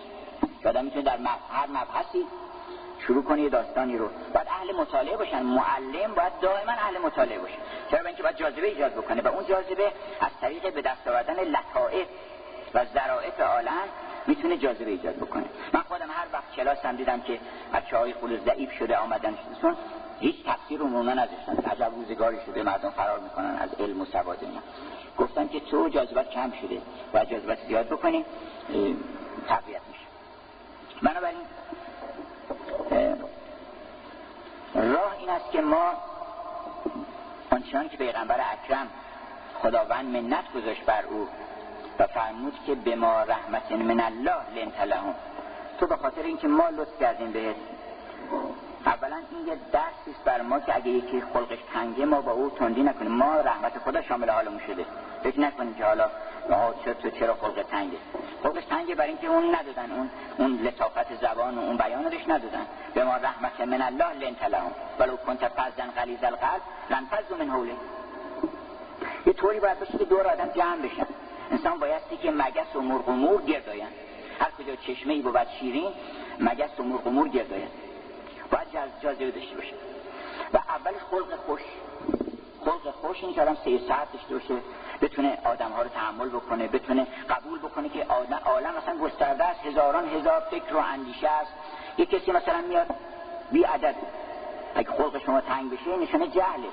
که آدم می‌تونه در هر مبحثی شروع کنه یه داستانی رو. باید اهل مطالعه باشن. معلم باید دائما اهل مطالعه باشه. چرا؟ اینکه باید جاذبه ایجاد بکنه. و اون جاذبه از طریق به دست آوردن لطائف و ذرائف عالم می‌تونه جاذبه ایجاد بکنه. من خودم هر وقت کلاس هم دیدم که بچه های خود ضعیف شده آمدن چون هیچ تفسیر عموما نداشتن عجب روزگاری شده. مردم فرار می‌کنن از علم و سواد گفتن که تو جاذبت کم شده. و جاذبت زیاد بکنی تقویت میشه. بنابراین راه این است که ما آنچنان که پیغمبر اکرم خداوند منت گذاشت بر او و فرمود که به ما رحمت من الله لنت لهم تو به خاطر اینکه ما لطف کردیم بهت. اولا این یه درسی است بر ما که اگه یکی خلقش تنگه ما با او تندی نکنیم. ما رحمت خدا شامل حالمون شده. فکر نکنیم که حالا چرا تو چرا خلق تنگه خلقش تنگه برای اینکه اون ندادن. اون اون لطافت زبان و اون بیان روش ندادن. به ما رحمت من الله لنت لهم ولو کنت فزن غلیظ القلب لنفضوا من حوله. یه طوری باید باشه که دور آدم جمع بشن. انسان بایستی که مگس و مرغ و مور هر کجا چشمه ای بود شیرین مگس و مرغ و مور گرداین باید جاذبه داشته باشه. و اولش خلق خوش. خلق خوش این که آدم سه ساعت داشته باشه. بتونه آدم ها رو تحمل بکنه بتونه قبول بکنه که عالم مثلا گسترده است هزاران هزار فکر و اندیشه است. یک کسی مثلا میاد بی عدد اگه خلق شما تنگ بشه نشانه جهله.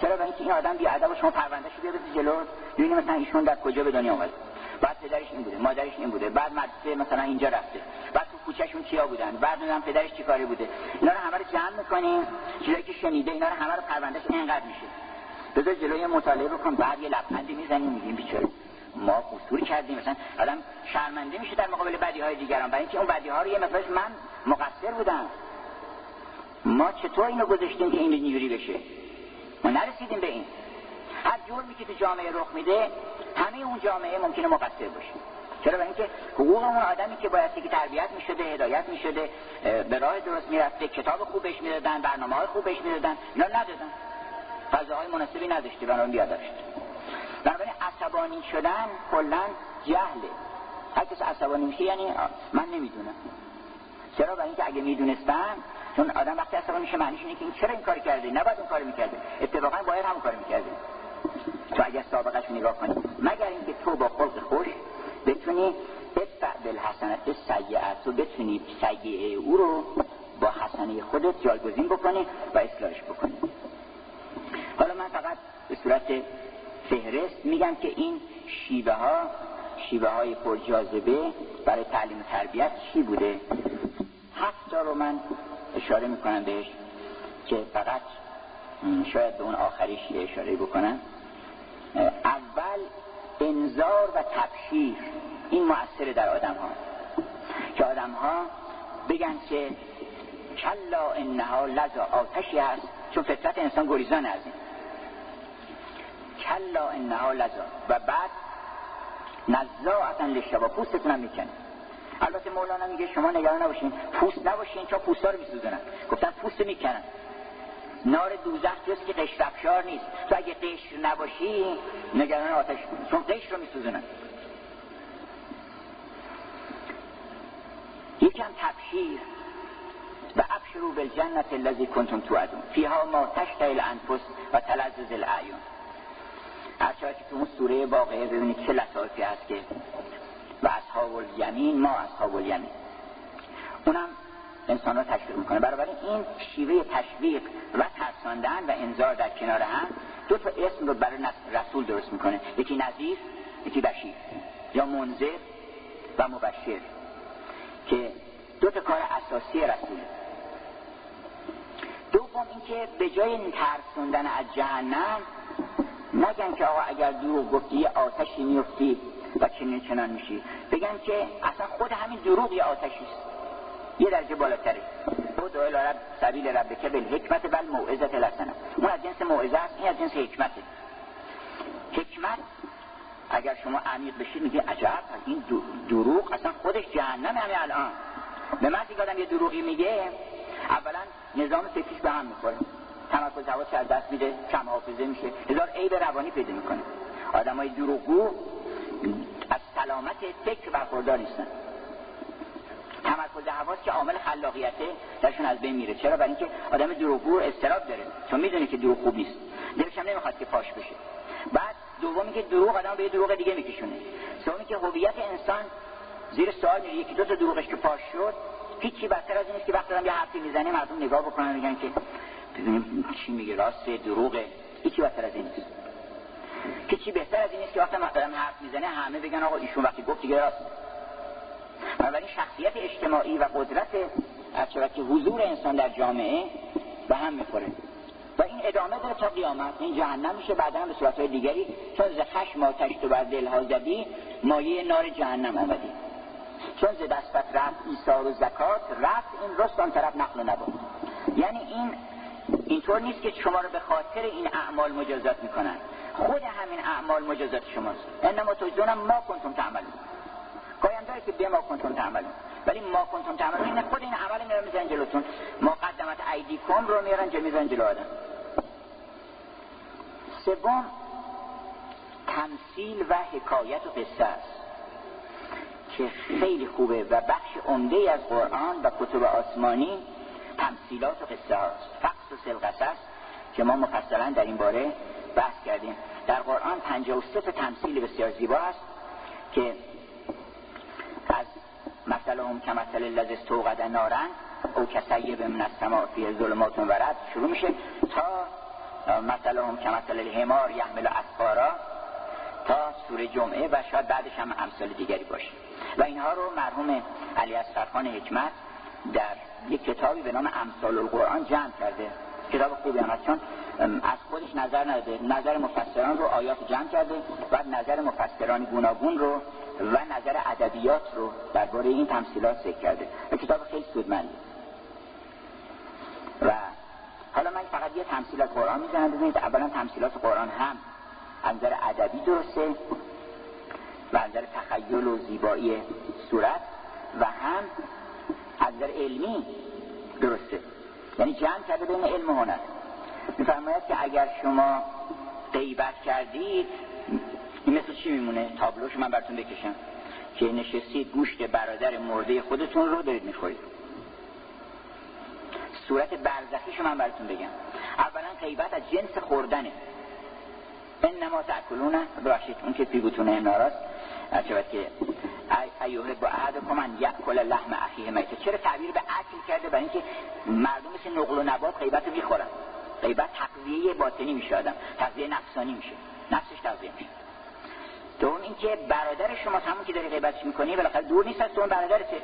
چرا؟ برای اینکه این آدم بی ادب شما پرونده شو بیارید جلو. ببینید مثلا ایشون در کجا به دنیا اومد بعد پدرش این بوده مادرش این بوده بعد مدرسه مثلا اینجا رفته. بعد تو کوچهشون کیا بودن؟ بعد نمی‌دونم پدرش چیکاری بوده؟ اینا رو همه رو جمع می‌کنیم. چیزایی که شنیده اینا رو همه رو پروندهش اینقدر میشه. بذار جلوی مطالعه بکن بعد یه لبخندی می‌زنیم میگیم بیچاره. ما قصور کردیم مثلا آدم شرمنده میشه در مقابل بدی های دیگران. برای اینکه اون بدی ها رو یه مقدارش من مقصر بودم. ما چطور اینو گذاشتیم که این اینجوری بشه؟ ما نرسیدیم به این. هر جرمی که تو جامعه رخ میده همه اون جامعه ممکنه مقصر باشه. چرا؟ برای اینکه حقوق اون آدمی که باید که تربیت می‌شده هدایت می‌شده به راه درست می‌رفته کتاب خوب بهش می‌دادن برنامه های خوب بهش می‌دادن اینا ندادن. فضاهای مناسبی نداشته بنابراین بیادر شد بنابراین عصبانی شدن کلا جهله. هر کس عصبانی میشه یعنی من نمی‌دونم. چرا؟ برای اینکه اگه می‌دونستم چون آدم وقتی عصبانی میشه معنیش اینه که این چرا این کار کرده؟ نباید اون کار می‌کرده. اتفاقا باید همون کار می‌کرده. تو اگر سابقش نگاه کنی مگر اینکه تو با خلق خوش بتونی ادفع بالحسنت سیعت تو بتونی سیعه او رو با حسنه خودت جایگزین بکنی و اصلاحش بکنی. حالا من فقط به صورت فهرست میگم که این شیوه ها شیوه های پرجاذبه برای تعلیم تربیت چی بوده؟ هفت رو من اشاره می‌کنم بهش که فقط شاید به اون آخریش اشاره بکنم. اول انذار و تبشیر. این مؤثر در آدم ها که آدم ها بگن که کلا انها لذا آتشی هست چون فطرت انسان گریزان از این. کلا انها لذا. و بعد نزاعتا لشبا پوستتون هم می‌کنه. البته مولانا میگه شما نگران نباشین. پوست نباشین چون پوستا رو میسوزنن گفتن پوست می‌کنن. نار دوزخ جز که قشر افشار نیست. تو اگه قشر نباشی نگران آتش چون قشر رو میسوزنن یکم تبشیر. و ابشرو بالجنت الذی کنتم توعدون. فیها ما تشتهی الانفس و تلذذ الاعیون هرچه که تو اون سوره واقعه ببینید چه لطافی هست که و اصحاب الیمین ما اصحاب الیمین. اونم انسان رو تشویق می‌کنه. برابر این شیوه تشویق و ترساندن و انذار در کنار هم دو تا اسم رو برای رسول درست می‌کنه. یکی نظیر یکی بشیر. یا منذر و مبشر. که دو تا کار اساسی رسول. دوم اینکه به جای این ترسوندن از جهنم نگن که آقا اگر دروغ گفتی آتشی میفتی و چنین چنان میشی. بگن که اصلا خود همین دروغ یه آتشی است. یه درجه بالاتره او دو رب سبیل ربکه بالحکمت بل موعظت لسنه. اون از جنس موعظه است این از جنس حکمته. حکمت اگر شما عمیق بشید میگه عجب این دروغ اصلا خودش جهنم همه الان. به من که آدم یه دروغی میگه اولا نظام فکریش به هم می‌خوره. تمرکز حواس از دست میده کم حافظه میشه. هزار عیب روانی پیدا می‌کنه. آدمای دروغگو از سلامت فکر برخوردار نیستن. تمرکز حواس که عامل خلاقیته درشون از بین میره. چرا؟ برای اینکه آدم دروغگو استراب داره. چون می‌دونه که دروغ خوب نیست. دلش هم نمی‌خواد که پاش بشه. بعد دومی که دروغ آدم به دروغ دیگه میکشونه. سومی که هویت انسان زیر سوال میره. یکی دو تا دروغش که پاش شد هیچی بدتر از این که وقتی آدم یه حرفی می‌زنه مردم نگاه بکنن میگن که ببینیم چی میگه راست دروغه. هیچی بدتر از این که چی بهتر از این نیست که وقتی آدم حرف می‌زنه همه بگن آقا ایشون وقتی گفت دیگه راست. بنابراین شخصیت اجتماعی و قدرت از که حضور انسان در جامعه به هم می‌خوره. و این ادامه داره تا قیامت. این جهنم میشه بعدا به صورتهای دیگری. چون ز خشم آتش تو بر دلها زدی مایه نار جهنم آمدی. چون ز دستت رفت ایثار و زکات رفت این رست آن طرف نقل نبود یعنی این اینطور نیست که شما رو به خاطر این اعمال مجازات می‌کنن. خود همین اعمال مجازات شماست. انما تجزونم ما کنتم تعملون. داره که به ما کنتم تعملون. ولی ما کنتم تعملون این خود این عمل میارن میزن جلوتون. ما قدمت ایدی کم رو میارن جلو میزن جلو آدم. سوم تمثیل و حکایت و قصه است که خیلی خوبه و بخش عمده از قرآن و کتب آسمانی تمثیلات و قصه هاست فقص و سلقصه که ما مفصلا در این باره بحث کردیم. در قرآن 53 تا تمثیل بسیار زیبا است که از مثل هم که مثل لذ استوقد نارن او کسیب من السماء فی ظلمات و رد شروع میشه تا مثل هم که مثل الهمار یحمل اسفارا تا سوره جمعه و شاید بعدش هم امثال دیگری باشه. و اینها رو مرحوم علی اصفرخان حکمت در یک کتابی به نام امثال القرآن جمع کرده. کتاب خوبی هم چون از خودش نظر نداده. نظر مفسران رو آیات جمع کرده و نظر مفسران گوناگون رو و نظر ادبیات رو درباره این تمثیلات ذکر کرده. کتاب خیلی سودمندی و حالا من فقط یه تمثیل از قرآن می‌زنم. ببینید اولا تمثیلات قرآن هم از نظر ادبی درسته و از نظر تخیل و زیبایی صورت و هم از نظر علمی درسته. یعنی جمع کرده بین علم و هنر؟ میفرماید که اگر شما غیبت کردید این مثل چی میمونه تابلوش من براتون بکشم. که نشستید گوشت برادر مرده خودتون رو دارید می‌خورید. صورت برزخیشو من براتون بگم. اولا غیبت از جنس خوردنه. انما تاکلونه ببخشید اون که پیگوتونه ناراست. عجبت که ایوه با عهد کمن کل لحم اخیه میته چرا تعبیر به اکل کرده؟ برای اینکه مردم مثل نقل و نبات غیبت می‌خورن. غیبت تقویه باطنی میشه آدم. تقویه نفسانی میشه. نفسش تقویه میشه. دوم اینکه برادر شما همون که داری غیبتش می‌کنی بالاخره دور نیست از تو برادرته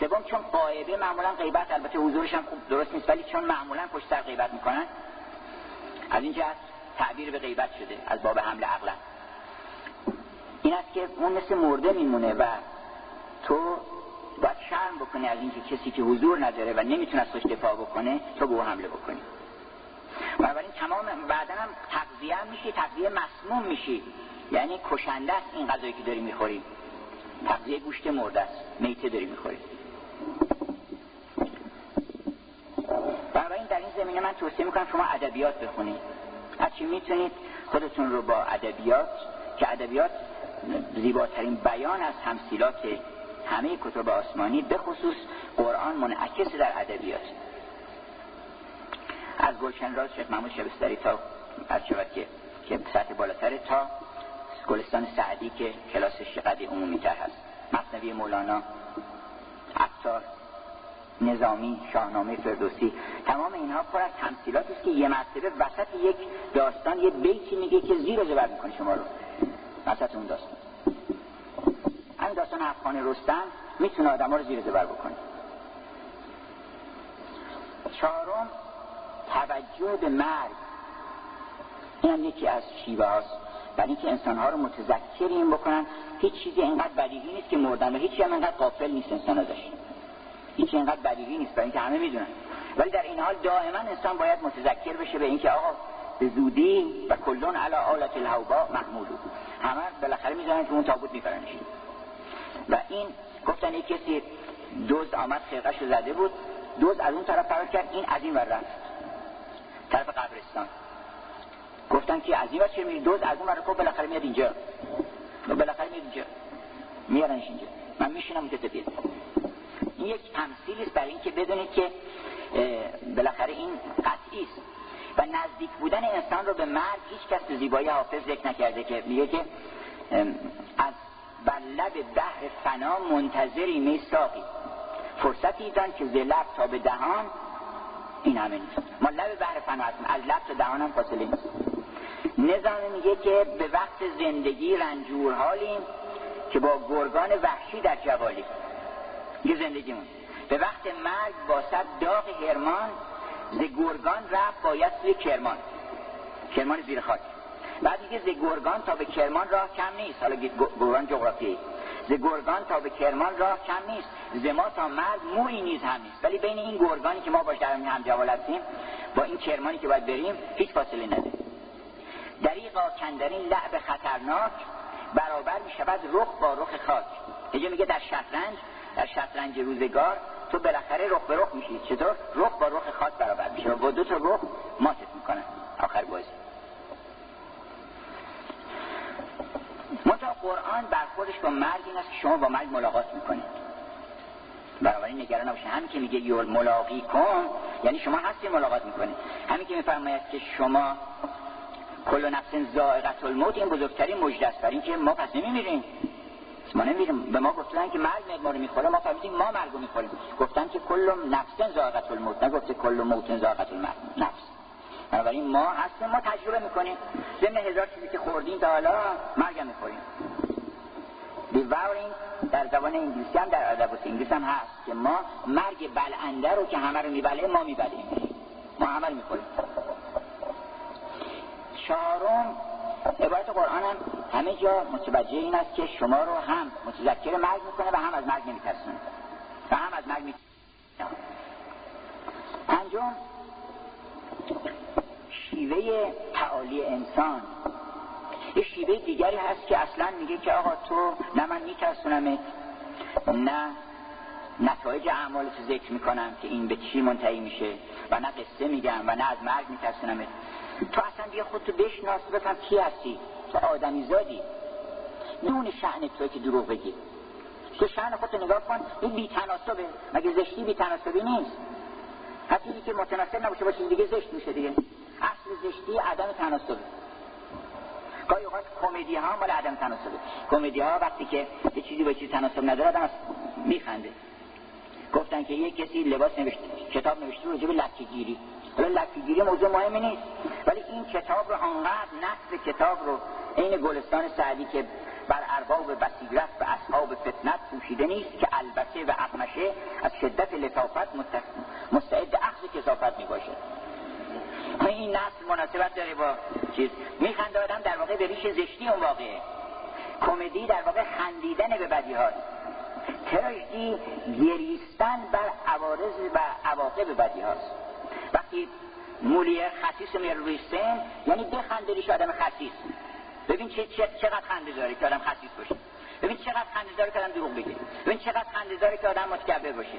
سوم چون قایبه معمولا غیبت البته حضورش هم خوب درست نیست ولی چون معمولا پشت سر غیبت می‌کنن از اینجا تعبیر به غیبت شده از باب حمل عقل این است که اون مثل مرده میمونه و تو باید شرم بکنی از اینکه کسی که حضور نداره و نمی‌تونه از دفاع بکنه تو به او حمله بکنی. بنابراین تمام بعدا هم تقضیه هم میشی تقضیه مسموم میشی. یعنی کشنده است این غذایی که داری می‌خوری. تقضیه گوشت مرده است میته داری می‌خوری. بنابراین در این زمینه من توصیه می‌کنم شما ادبیات بخونید. هرچی می‌تونید خودتون رو با ادبیات که ادبیات زیباترین بیان از تمثیلات همه کتب آسمانی به خصوص قرآن منعکس در ادبیات از گلشن راز شیخ محمود شبستری تا از شود که که سطح بالاتر تا گلستان سعدی که کلاسش قدی عمومی تر هست. مصنوی مولانا عطار نظامی شاهنامه فردوسی تمام اینها پر از تمثیلاتی است که یه مرتبه وسط یک داستان یه بیتی میگه که زیر زبر می‌کنه شما رو. وسط اون داستان همین داستان افغان رستم می‌تونه آدم رو زیر زبر بکنه. چهارم توجه به مرگ. این هم یکی از شیوه هاست. برای اینکه انسانها رو متذکر این بکنن هیچ چیزی اینقدر بدیهی نیست که مردن و هیچی هم اینقدر قافل نیست انسان ازش هیچی اینقدر بدیهی نیست برای اینکه همه می‌دونن. ولی در این حال دائما انسان باید متذکر بشه به اینکه آقا به زودی و کلون علی آلت الهوبا محمولو همه بالاخره می‌دونن که اون تابوت میبرنش. و این گفتن یک کسی دوز آمد خرقش زده بود. دوز از اون طرف فرار کرد این از این ور رفت. طرف قبرستان. گفتن که از این ور چه میری؟ دوز از اون ور خب بالاخره میاد اینجا. بالاخره میاد اینجا. میارنش اینجا. من میشینم اونجا تبید این یک تمثیل است برای اینکه بدونید که بالاخره این قطعی است. و نزدیک بودن انسان رو به مرگ هیچ کس زیبایی حافظ ذکر نکرده که میگه که از بر لب بحر فنا منتظری میساقی فرصتی دان که ز لب تا به دهان این همه نیست. ما لب بحر فنا هستیم. از لب تا دهان هم فاصله نیست. نظام میگه که به وقت زندگی رنجور حالیم که با گرگان وحشی در جوالی. یه زندگیمون. به وقت مرگ با صد داغ هرمان ز گرگان رفت باید سوی کرمان. کرمان زیر خاک. بعد دیگه ز گرگان تا به کرمان راه کم نیست. حالا گرگان جغرافیایی. ز گرگان تا به کرمان راه کم نیست. ز ما تا مرگ موی نیز هم نیست. ولی بین این گرگانی که ما باش در هم جوال هستیم با این کرمانی که باید بریم هیچ فاصله نده دریقا کندرین لعب خطرناک برابر می شود رخ با رخ خاک. اینجا میگه در شطرنج در شطرنج روزگار تو بالاخره رخ به رخ میشی چطور؟ رخ با رخ خاک برابر میشه. و دو تا رخ ماتت می‌کنن آخر بازی. منتها قرآن برخوردش با مرگ این است که شما با مرگ ملاقات می‌کنید. بنابراین نگران نباشید. همین که میگه یول ملاقی کن یعنی شما هستی ملاقات می‌کنید. همین که میفرماید که شما کل نفس زائقت الموت این بزرگترین مجد است برای اینکه ما پس نمیمیریم. ما نمیریم به ما گفتن که مرگ ما رو می‌خوره. ما فهمیدیم ما مرگ رو می‌خوریم. گفتن که کل نفس زائقت الموت. نگفته کل موت زائقت نفس. بنابراین ما هستیم ما تجربه می‌کنیم. ضمن هزار چیزی که خوردیم تا حالا مرگ می‌خوریم. بیواورینگ در زبان انگلیسی هم در ادب انگلیسی هم هست که ما مرگ بلنده رو که همه رو میبله ما میبلیم. ما همه رو می‌خوریم. عبارت قرآن هم همه جا متوجه این است که شما رو هم متذکر مرگ می‌کنه و هم از مرگ نمیترسونه و هم از مرگ میترسونه. پنجم شیوه تعالی انسان. یه شیوه دیگری هست که اصلا میگه که آقا تو نه من میترسونمت نه نتایج اعمال تو ذکر می‌کنم که این به چی منتهی میشه و نه قصه میگم و نه از مرگ میترسونمت. تو اصلا بیا خودتو بشناس بفهم کی هستی. تو آدمی زادی. نون شعن تو که دروغ بگی. تو شعن خودتو نگاه کن. این بی تناسبه مگه زشتی بی تناسبی نیست؟ حتی که متناسب نباشه باشه دیگه زشت میشه دیگه. اصل زشتی عدم تناسبه. گاهی اوقات کمدی ها مال عدم تناسبه. کمدی ها وقتی که یه چیزی با چیزی تناسب نداره آدم میخنده. گفتن که یه کسی لباس نوشته کتاب نوشته رو به لکه گیری حالا لکیگیری موضوع مهمی نیست. ولی این کتاب رو انقدر نصف کتاب رو عین گلستان سعدی که بر ارباب بسیرت و اصحاب فتنت پوشیده نیست که البته و اقمشه از شدت لطافت مستعد اخذ کسافت می باشه این نسل مناسبت داره با چیز. میخنده آدم در واقع به ریش زشتی اون واقعه. کمدی در واقع خندیدن به بدی هاست تراژدی گریستن بر عوارض و عواقب بدی هاست. وقتی مولیر خصیص رو روی سن یعنی آدم خصیص ببین چه چقدر خنده داره که آدم خصیص باشه. ببین چقدر خنده داره که آدم دروغ بگه. ببین چقدر خنده داره که آدم متکبر باشه.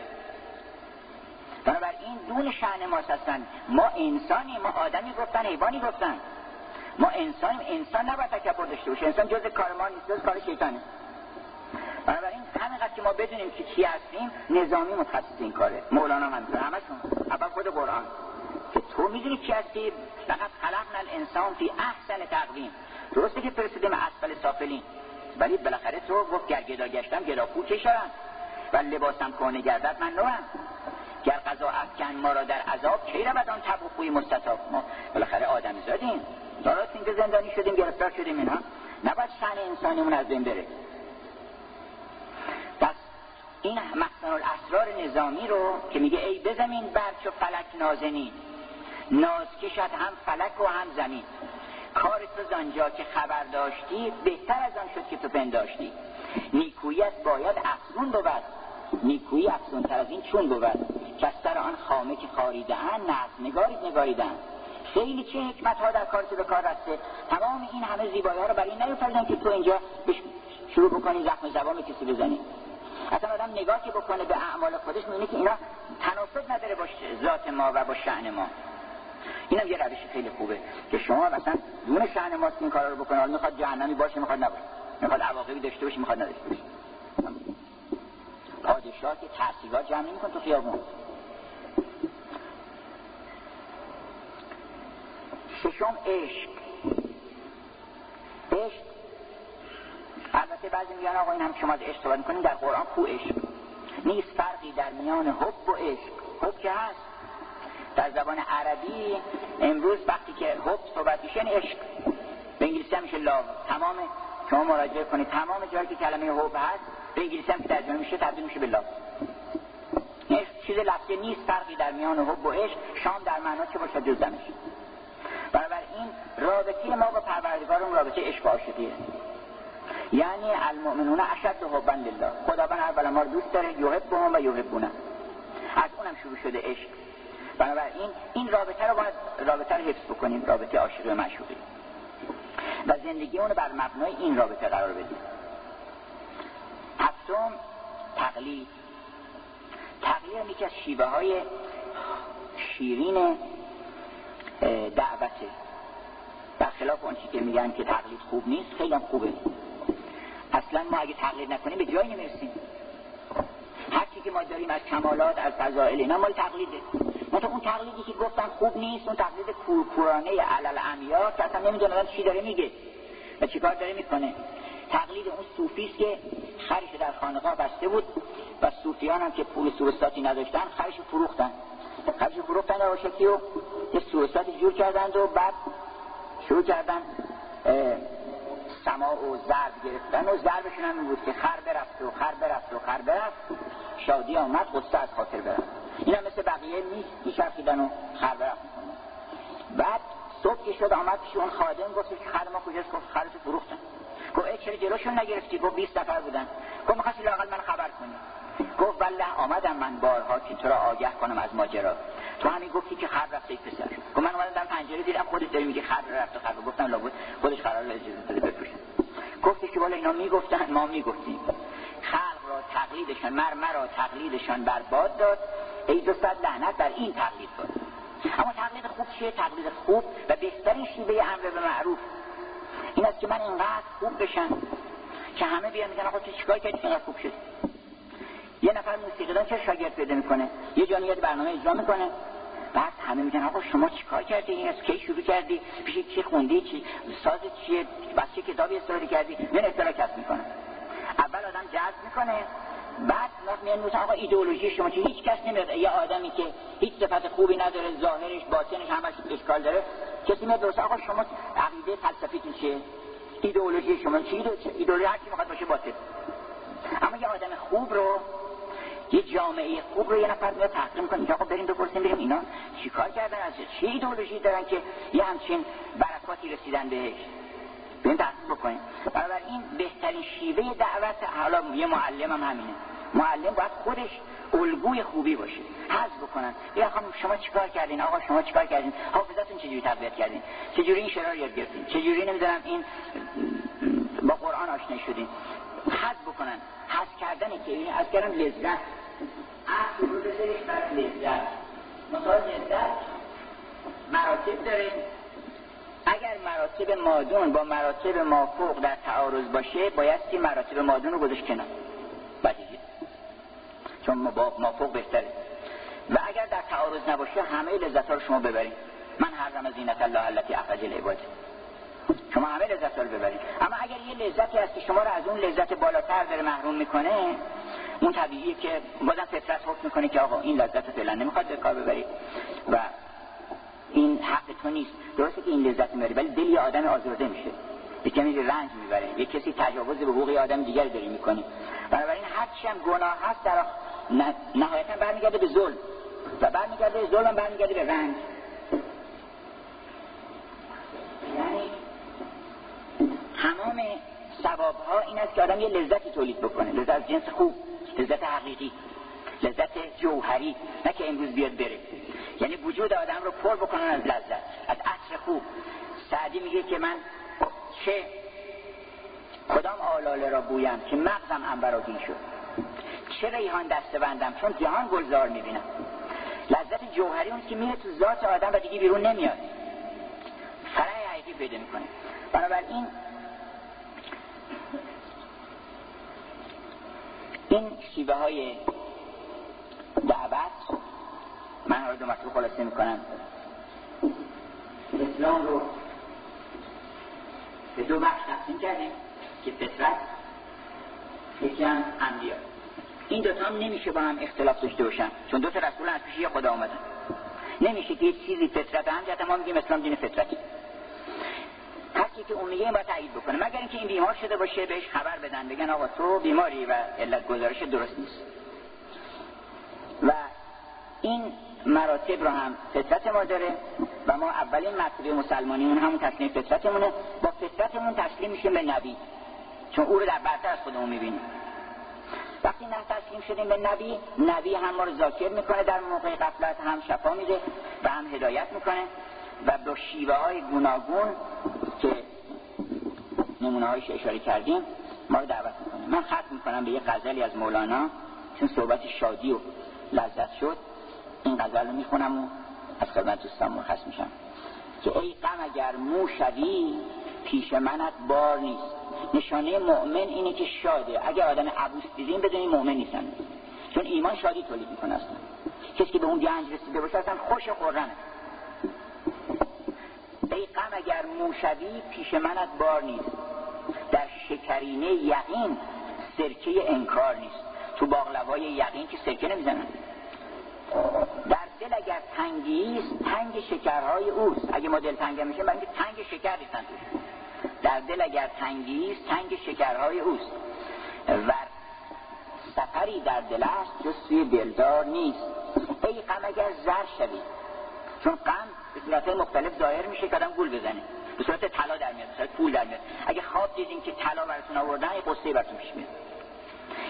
بنابراین دون شعن ما هستن. ما انسانی ما آدمی گفتن حیوانی گفتن. ما انسان انسان نباید تکبر داشته باشه. انسان جز کار ما نیست جز کار شیطانه. بنابراین همینقدر که ما بدونیم که چی هستیم نظامی متخصص این کاره. مولانا هم همشون اول خود قرآن. که تو می‌دونی چی هستی؟ فقط خلقنا الانسان فی احسن تقویم. درسته که فرستادیم اسفل سافلین. ولی بالاخره تو گفت گر گدا گشتم گدا چشارم و لباسم کنه گردد من نوم گر قضا افکن ما را در عذاب کی رود آن تب و خوی مستطاب؟ ما بالاخره آدمی زادیم. دارات اینکه زندانی شدیم گرفتار شدیم اینا. نباید شن انسانیمون از بین بره. این محسن الاسرار نظامی رو که میگه ای بزمین بر چو فلک نازنین ناز کشد هم فلک و هم زمین. کار تو زنجا که خبر داشتی بهتر از آن شد که تو پنداشتی. نیکویت باید افزون بود. نیکویی افزون تر از این چون بود. که سر آن خامه که خاریده ان نظم نگارید نگاریدن خیلی چه حکمت ها در کار تو به کار رسته. تمام این همه زیبایی ها رو برای نیفتردن که تو اینجا شروع بکنی زخم زبان کسی بزنی. اصلا آدم نگاه که بکنه به اعمال خودش می‌بینه که اینا تناسب نداره با ذات ما و با شعن ما. اینم یه روش خیلی خوبه که شما مثلا دون شأن ماست این کارا رو بکنه حالا می‌خواد جهنمی باشه می‌خواد نباشه. می‌خواد عواقبی داشته باشه می‌خواد نداشته باشه. پادشاه که تحصیلات جمع نمیکن تو خیابون. ششم عشق. عشق البته بعضی میگن آقا این هم شما از عشق صحبت در قرآن کو عشق. نیست فرقی در میان حب و عشق. حب که هست. در زبان عربی امروز وقتی که حب صحبت میشه یعنی عشق. به انگلیسی هم میشه لاو تمام شما مراجعه کنید. تمام جایی که کلمه حب هست به انگلیسی هم که ترجمه میشه تبدیل میشه به لاو چیز لفظی نیست فرقی در میان حب و عشق. شام در معنا چه باشد جز دمش. بنابراین رابطه ما با پروردگارمون رابطه عشق و عاشقیه. یعنی المؤمنون اشد حبا لله. خداوند اولا ما رو دوست داره یحبهم و یحبونه. از اونم شروع شده عشق. بنابراین این رابطه رو باید رابطه رو حفظ بکنیم رابطه عاشقی و معشوقی. و زندگی اونو بر مبنای این رابطه قرار بدیم. هفتم تقلید. تقلید یکی از شیوه های شیرین دعوته. خلاف اون که میگن که تقلید خوب نیست خیلی خوبه. اصلا ما اگه تقلید نکنیم به جایی نمی‌رسیم. هرچی که ما داریم از کمالات از فضائل اینا مال تقلیده. مثلا اون تقلیدی که گفتم خوب نیست اون تقلید کورکورانه علل امیا که اصلا نمی‌دونه چی داره میگه و چیکار داره می‌کنه. تقلید اون صوفیست که خرش در خانقاه بسته بود و صوفیان هم که پول سورستاتی نداشتن خرش فروختن. خرش فروختن شکلی و یه سورستاتی جور کردند و بعد شروع کردن سما و ضرب گرفتن و ضربشون هم بود که خر برفت و خر برفت و خر برفت. شادی آمد غصه از خاطر برفت. این هم مثل بقیه نیست میچرخیدن و خر برفت بعد صبح که شد آمد پیش اون خادم گفت که خر ما کجاست؟ گفت خرش فروختن. گفت چرا جلوشون نگرفتی؟ گفت 20 نفر بودن. گفت می‌خواستی لاقل من خبر کنی؟ گفت بله آمدم من بارها که تو را آگه کنم از ماجرا. تو همین گفتی که خر رفته ای پسر. گفت من اومدم در پنجره دیدم خودت داری میگه خر رفته خر گفتم لابد. خودش قرار اجازه بده بفروشه. گفتی که بالا اینا می‌گفتن ما می‌گفتیم. خلق را تقلیدشان مر مرا تقلیدشان برباد داد. ای دو صد لعنت بر این تقلید بود اما تقلید خوب چیه؟ تقلید خوب و بهترین شیوه امر به معروف. این است که من اینقدر خوب بشم که همه بیان میگن آقا تو چیکار کردی؟ اینقدر خوب شد یه نفر موسیقیدان چه شاگرد پیدا می‌کنه؟ یه جانی برنامه اجرا می‌کنه. بعد همه میگن آقا شما چیکار کردی؟ این از کی شروع کردی؟ پیش چی خوندی؟ چی؟ ساز چیه؟ بس چه کتابی استفاده کردی؟ من اطلاع کسب می‌کنه. اول آدم جذب می‌کنه. بعد میان آقا ایدئولوژی شما چی؟ هیچ کس نمیاد. یه آدمی که هیچ صفت خوبی نداره ظاهرش باطنش همش اشکال داره کسی میاد درست آقا شما عقیده فلسفیتون چیه؟ ایدئولوژی شما چی ایدئولوژی؟ هر کی می‌خواد باشه باطل. اما یه آدم خوب رو یه جامعه خوب رو یه نفر میاد تحقیم کنه آقا بریم بپرسیم بریم. اینا چیکار کردن؟ از چه ایدئولوژی دارن که یه همچین برکاتی رسیدن بهش؟ بریم تحقیق بکنیم این بهترین شیوه دعوت حالا یه معلم هم همینه. معلم باید خودش الگوی خوبی باشه. حذف بکنن. یا خانم شما چیکار کردین؟ آقا شما چیکار کردین؟ حافظتون چجوری تقویت کردین؟ چجوری این شعرها یاد گرفتین؟ چجوری نمی‌دونم این با قرآن آشنا شدین؟ حذف بکنن. حذف کردن که این از کردن لذت. اصل رو بذاریش بر لذت. مثال لذت. مراتب داره اگر مراتب مادون با مراتب مافوق در تعارض باشه بایستی مراتب مادون رو گذاشت کنار. بدیهی چون با مافوق بهتره. و اگر در تعارض نباشه همه لذت ها رو شما ببرید من حرم زینت الله التي اخرج العباد. شما همه لذت رو ببرید. اما اگر یه لذتی هست که شما رو از اون لذت بالاتر داره محروم می‌کنه اون طبیعیه که بازم فطرت حکم می‌کنه که آقا این لذت فعلا نمی‌خواد به کار ببرید. و این حق تو نیست. درسته که این لذت می‌بری ولی دل یه آدم آزرده میشه. یه کمی رنج می‌بره. یه کسی تجاوز به حقوق آدم دیگری داری می‌کنی. بنابراین هر چی هم گناه هست در نهایتا برمیگرده به ظلم. و برمیگرده ظلم برمیگرده به رنج. یعنی تمام ثواب ها این است که آدم یه لذتی تولید بکنه. لذت جنس خوب لذت حقیقی لذت جوهری نه که امروز بیاد بره. یعنی وجود آدم رو پر بکنن از لذت از عطر خوب. سعدی میگه که من چه کدام آلاله را بویم که مغزم انبراگین شد؟ چه ریحان دسته بندم چون جهان گلزار می‌بینم. لذت جوهری اون که میره تو ذات آدم و دیگه بیرون نمیاد. فرای حقیقی پیدا می‌کنه. بنابراین این شیوه های دعوت من حالا دو مطلب خلاصه می‌کنم. اسلام رو به دو بخش تقسیم کردیم که فطرت یکی هم انبیا. این دوتا هم نمیشه با هم اختلاف داشته باشن چون دو تا رسول از پیش خدا آمدن نمیشه که یه چیزی فطرت هم جهت ما میگیم اسلام دین فطرتی هرکی که اون میگه باید تایید بکنه. مگر اینکه این بیمار شده باشه بهش خبر بدن بگن آقا تو بیماری و علت گزارش درست نیست. و این مراتب رو هم فطرت ما داره و ما اولین مرتبه مسلمانیمون همون تسلیم فطرتمونه. با فطرتمون تسلیم میشیم به نبی. چون او رو در برتر از خودمون می‌بینیم. وقتی نه تسلیم شدیم به نبی نبی هم ما رو ذاکر می‌کنه در موقع قفلت هم شفا میده و هم هدایت می‌کنه. و با شیوه های گوناگون که نمونه هایش اشاره کردیم ما رو دعوت می‌کنه. من ختم می‌کنم به یه غزلی از مولانا چون صحبت شادی و لذت شد. این غزل رو می‌خونم و از خدمت دوستان مرخص میشم. که ای غم اگر مو شوی پیش منت بار نیست. نشانه مؤمن اینه که شاده. اگر آدم عبوس دیدیم بدونی مؤمن نیستن. چون ایمان شادی تولید می‌کنه اصلا. کسی که به اون گنج رسیده باشه اصلا خوش ای غم اگر موشوی پیش منت بار نیست. در شکرینه یقین سرکه انکار نیست. تو باقلوای یقین که سرکه نمی‌زنن. در دل اگر تنگی است تنگ شکرهای اوست. اگه ما دل تنگ میشه برای تنگ شکر ریختن در دل اگر تنگی است تنگ شکرهای اوست. و سفری در دل است جز سوی دلدار نیست. ای غم اگر زر شوی چون غم به صورت مختلف ظاهر میشه که آدم گول بزنه. به صورت طلا در میاد به صورت پول در میاد. اگه خواب دیدین که طلا براتون آوردن یه قصه براتون پیش میاد.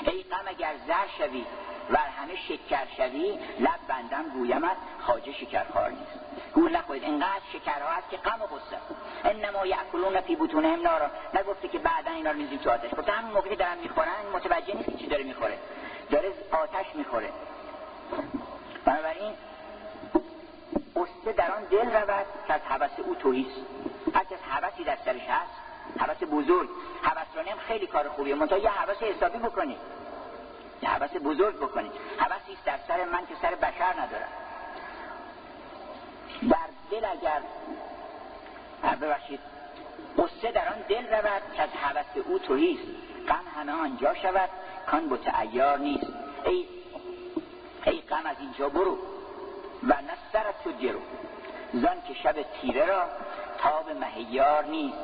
ای غم اگر زر شوی و همه شکر شوی لب بندم گویمت خواجه شکرخوار نیست. گول نخورید. اینقدر شکرها هست که غم و غصه. انما یاکلون فی بطونهم نارا. نگفته که بعدا اینا رو میزیم تو آتش. گفته همون موقعی دارن می‌خورن متوجه نیست که چی داره می‌خوره. داره آتش می‌خوره. بنابراین قصه در آن دل رود که از حوث او توهیست. هر کس حوثی در سرش هست حوث بزرگ. حوث هم خیلی کار خوبیه. منتها یه حوث حسابی بکنید یه حوث بزرگ بکنید حوثی در سر من که سر بشر ندارم در دل اگر ببخشید. قصه در آن دل رود که از حوث او توهیست. غم همه آنجا شود کان بت ایار نیست. ای ای غم از اینجا برو. و نه سرت تو گرو. زن که شب تیره را تاب مهیار نیست.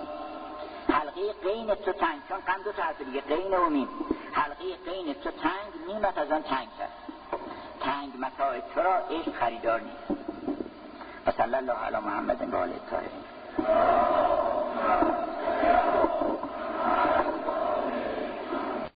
حلقه قین تو تنگ چون غم دو تا دیگه قین و میم. حلقه قین تو تنگ میمت از آن تنگ کرد تنگ متاع تو را عشق خریدار نیست. و صلی الله علی محمد و آله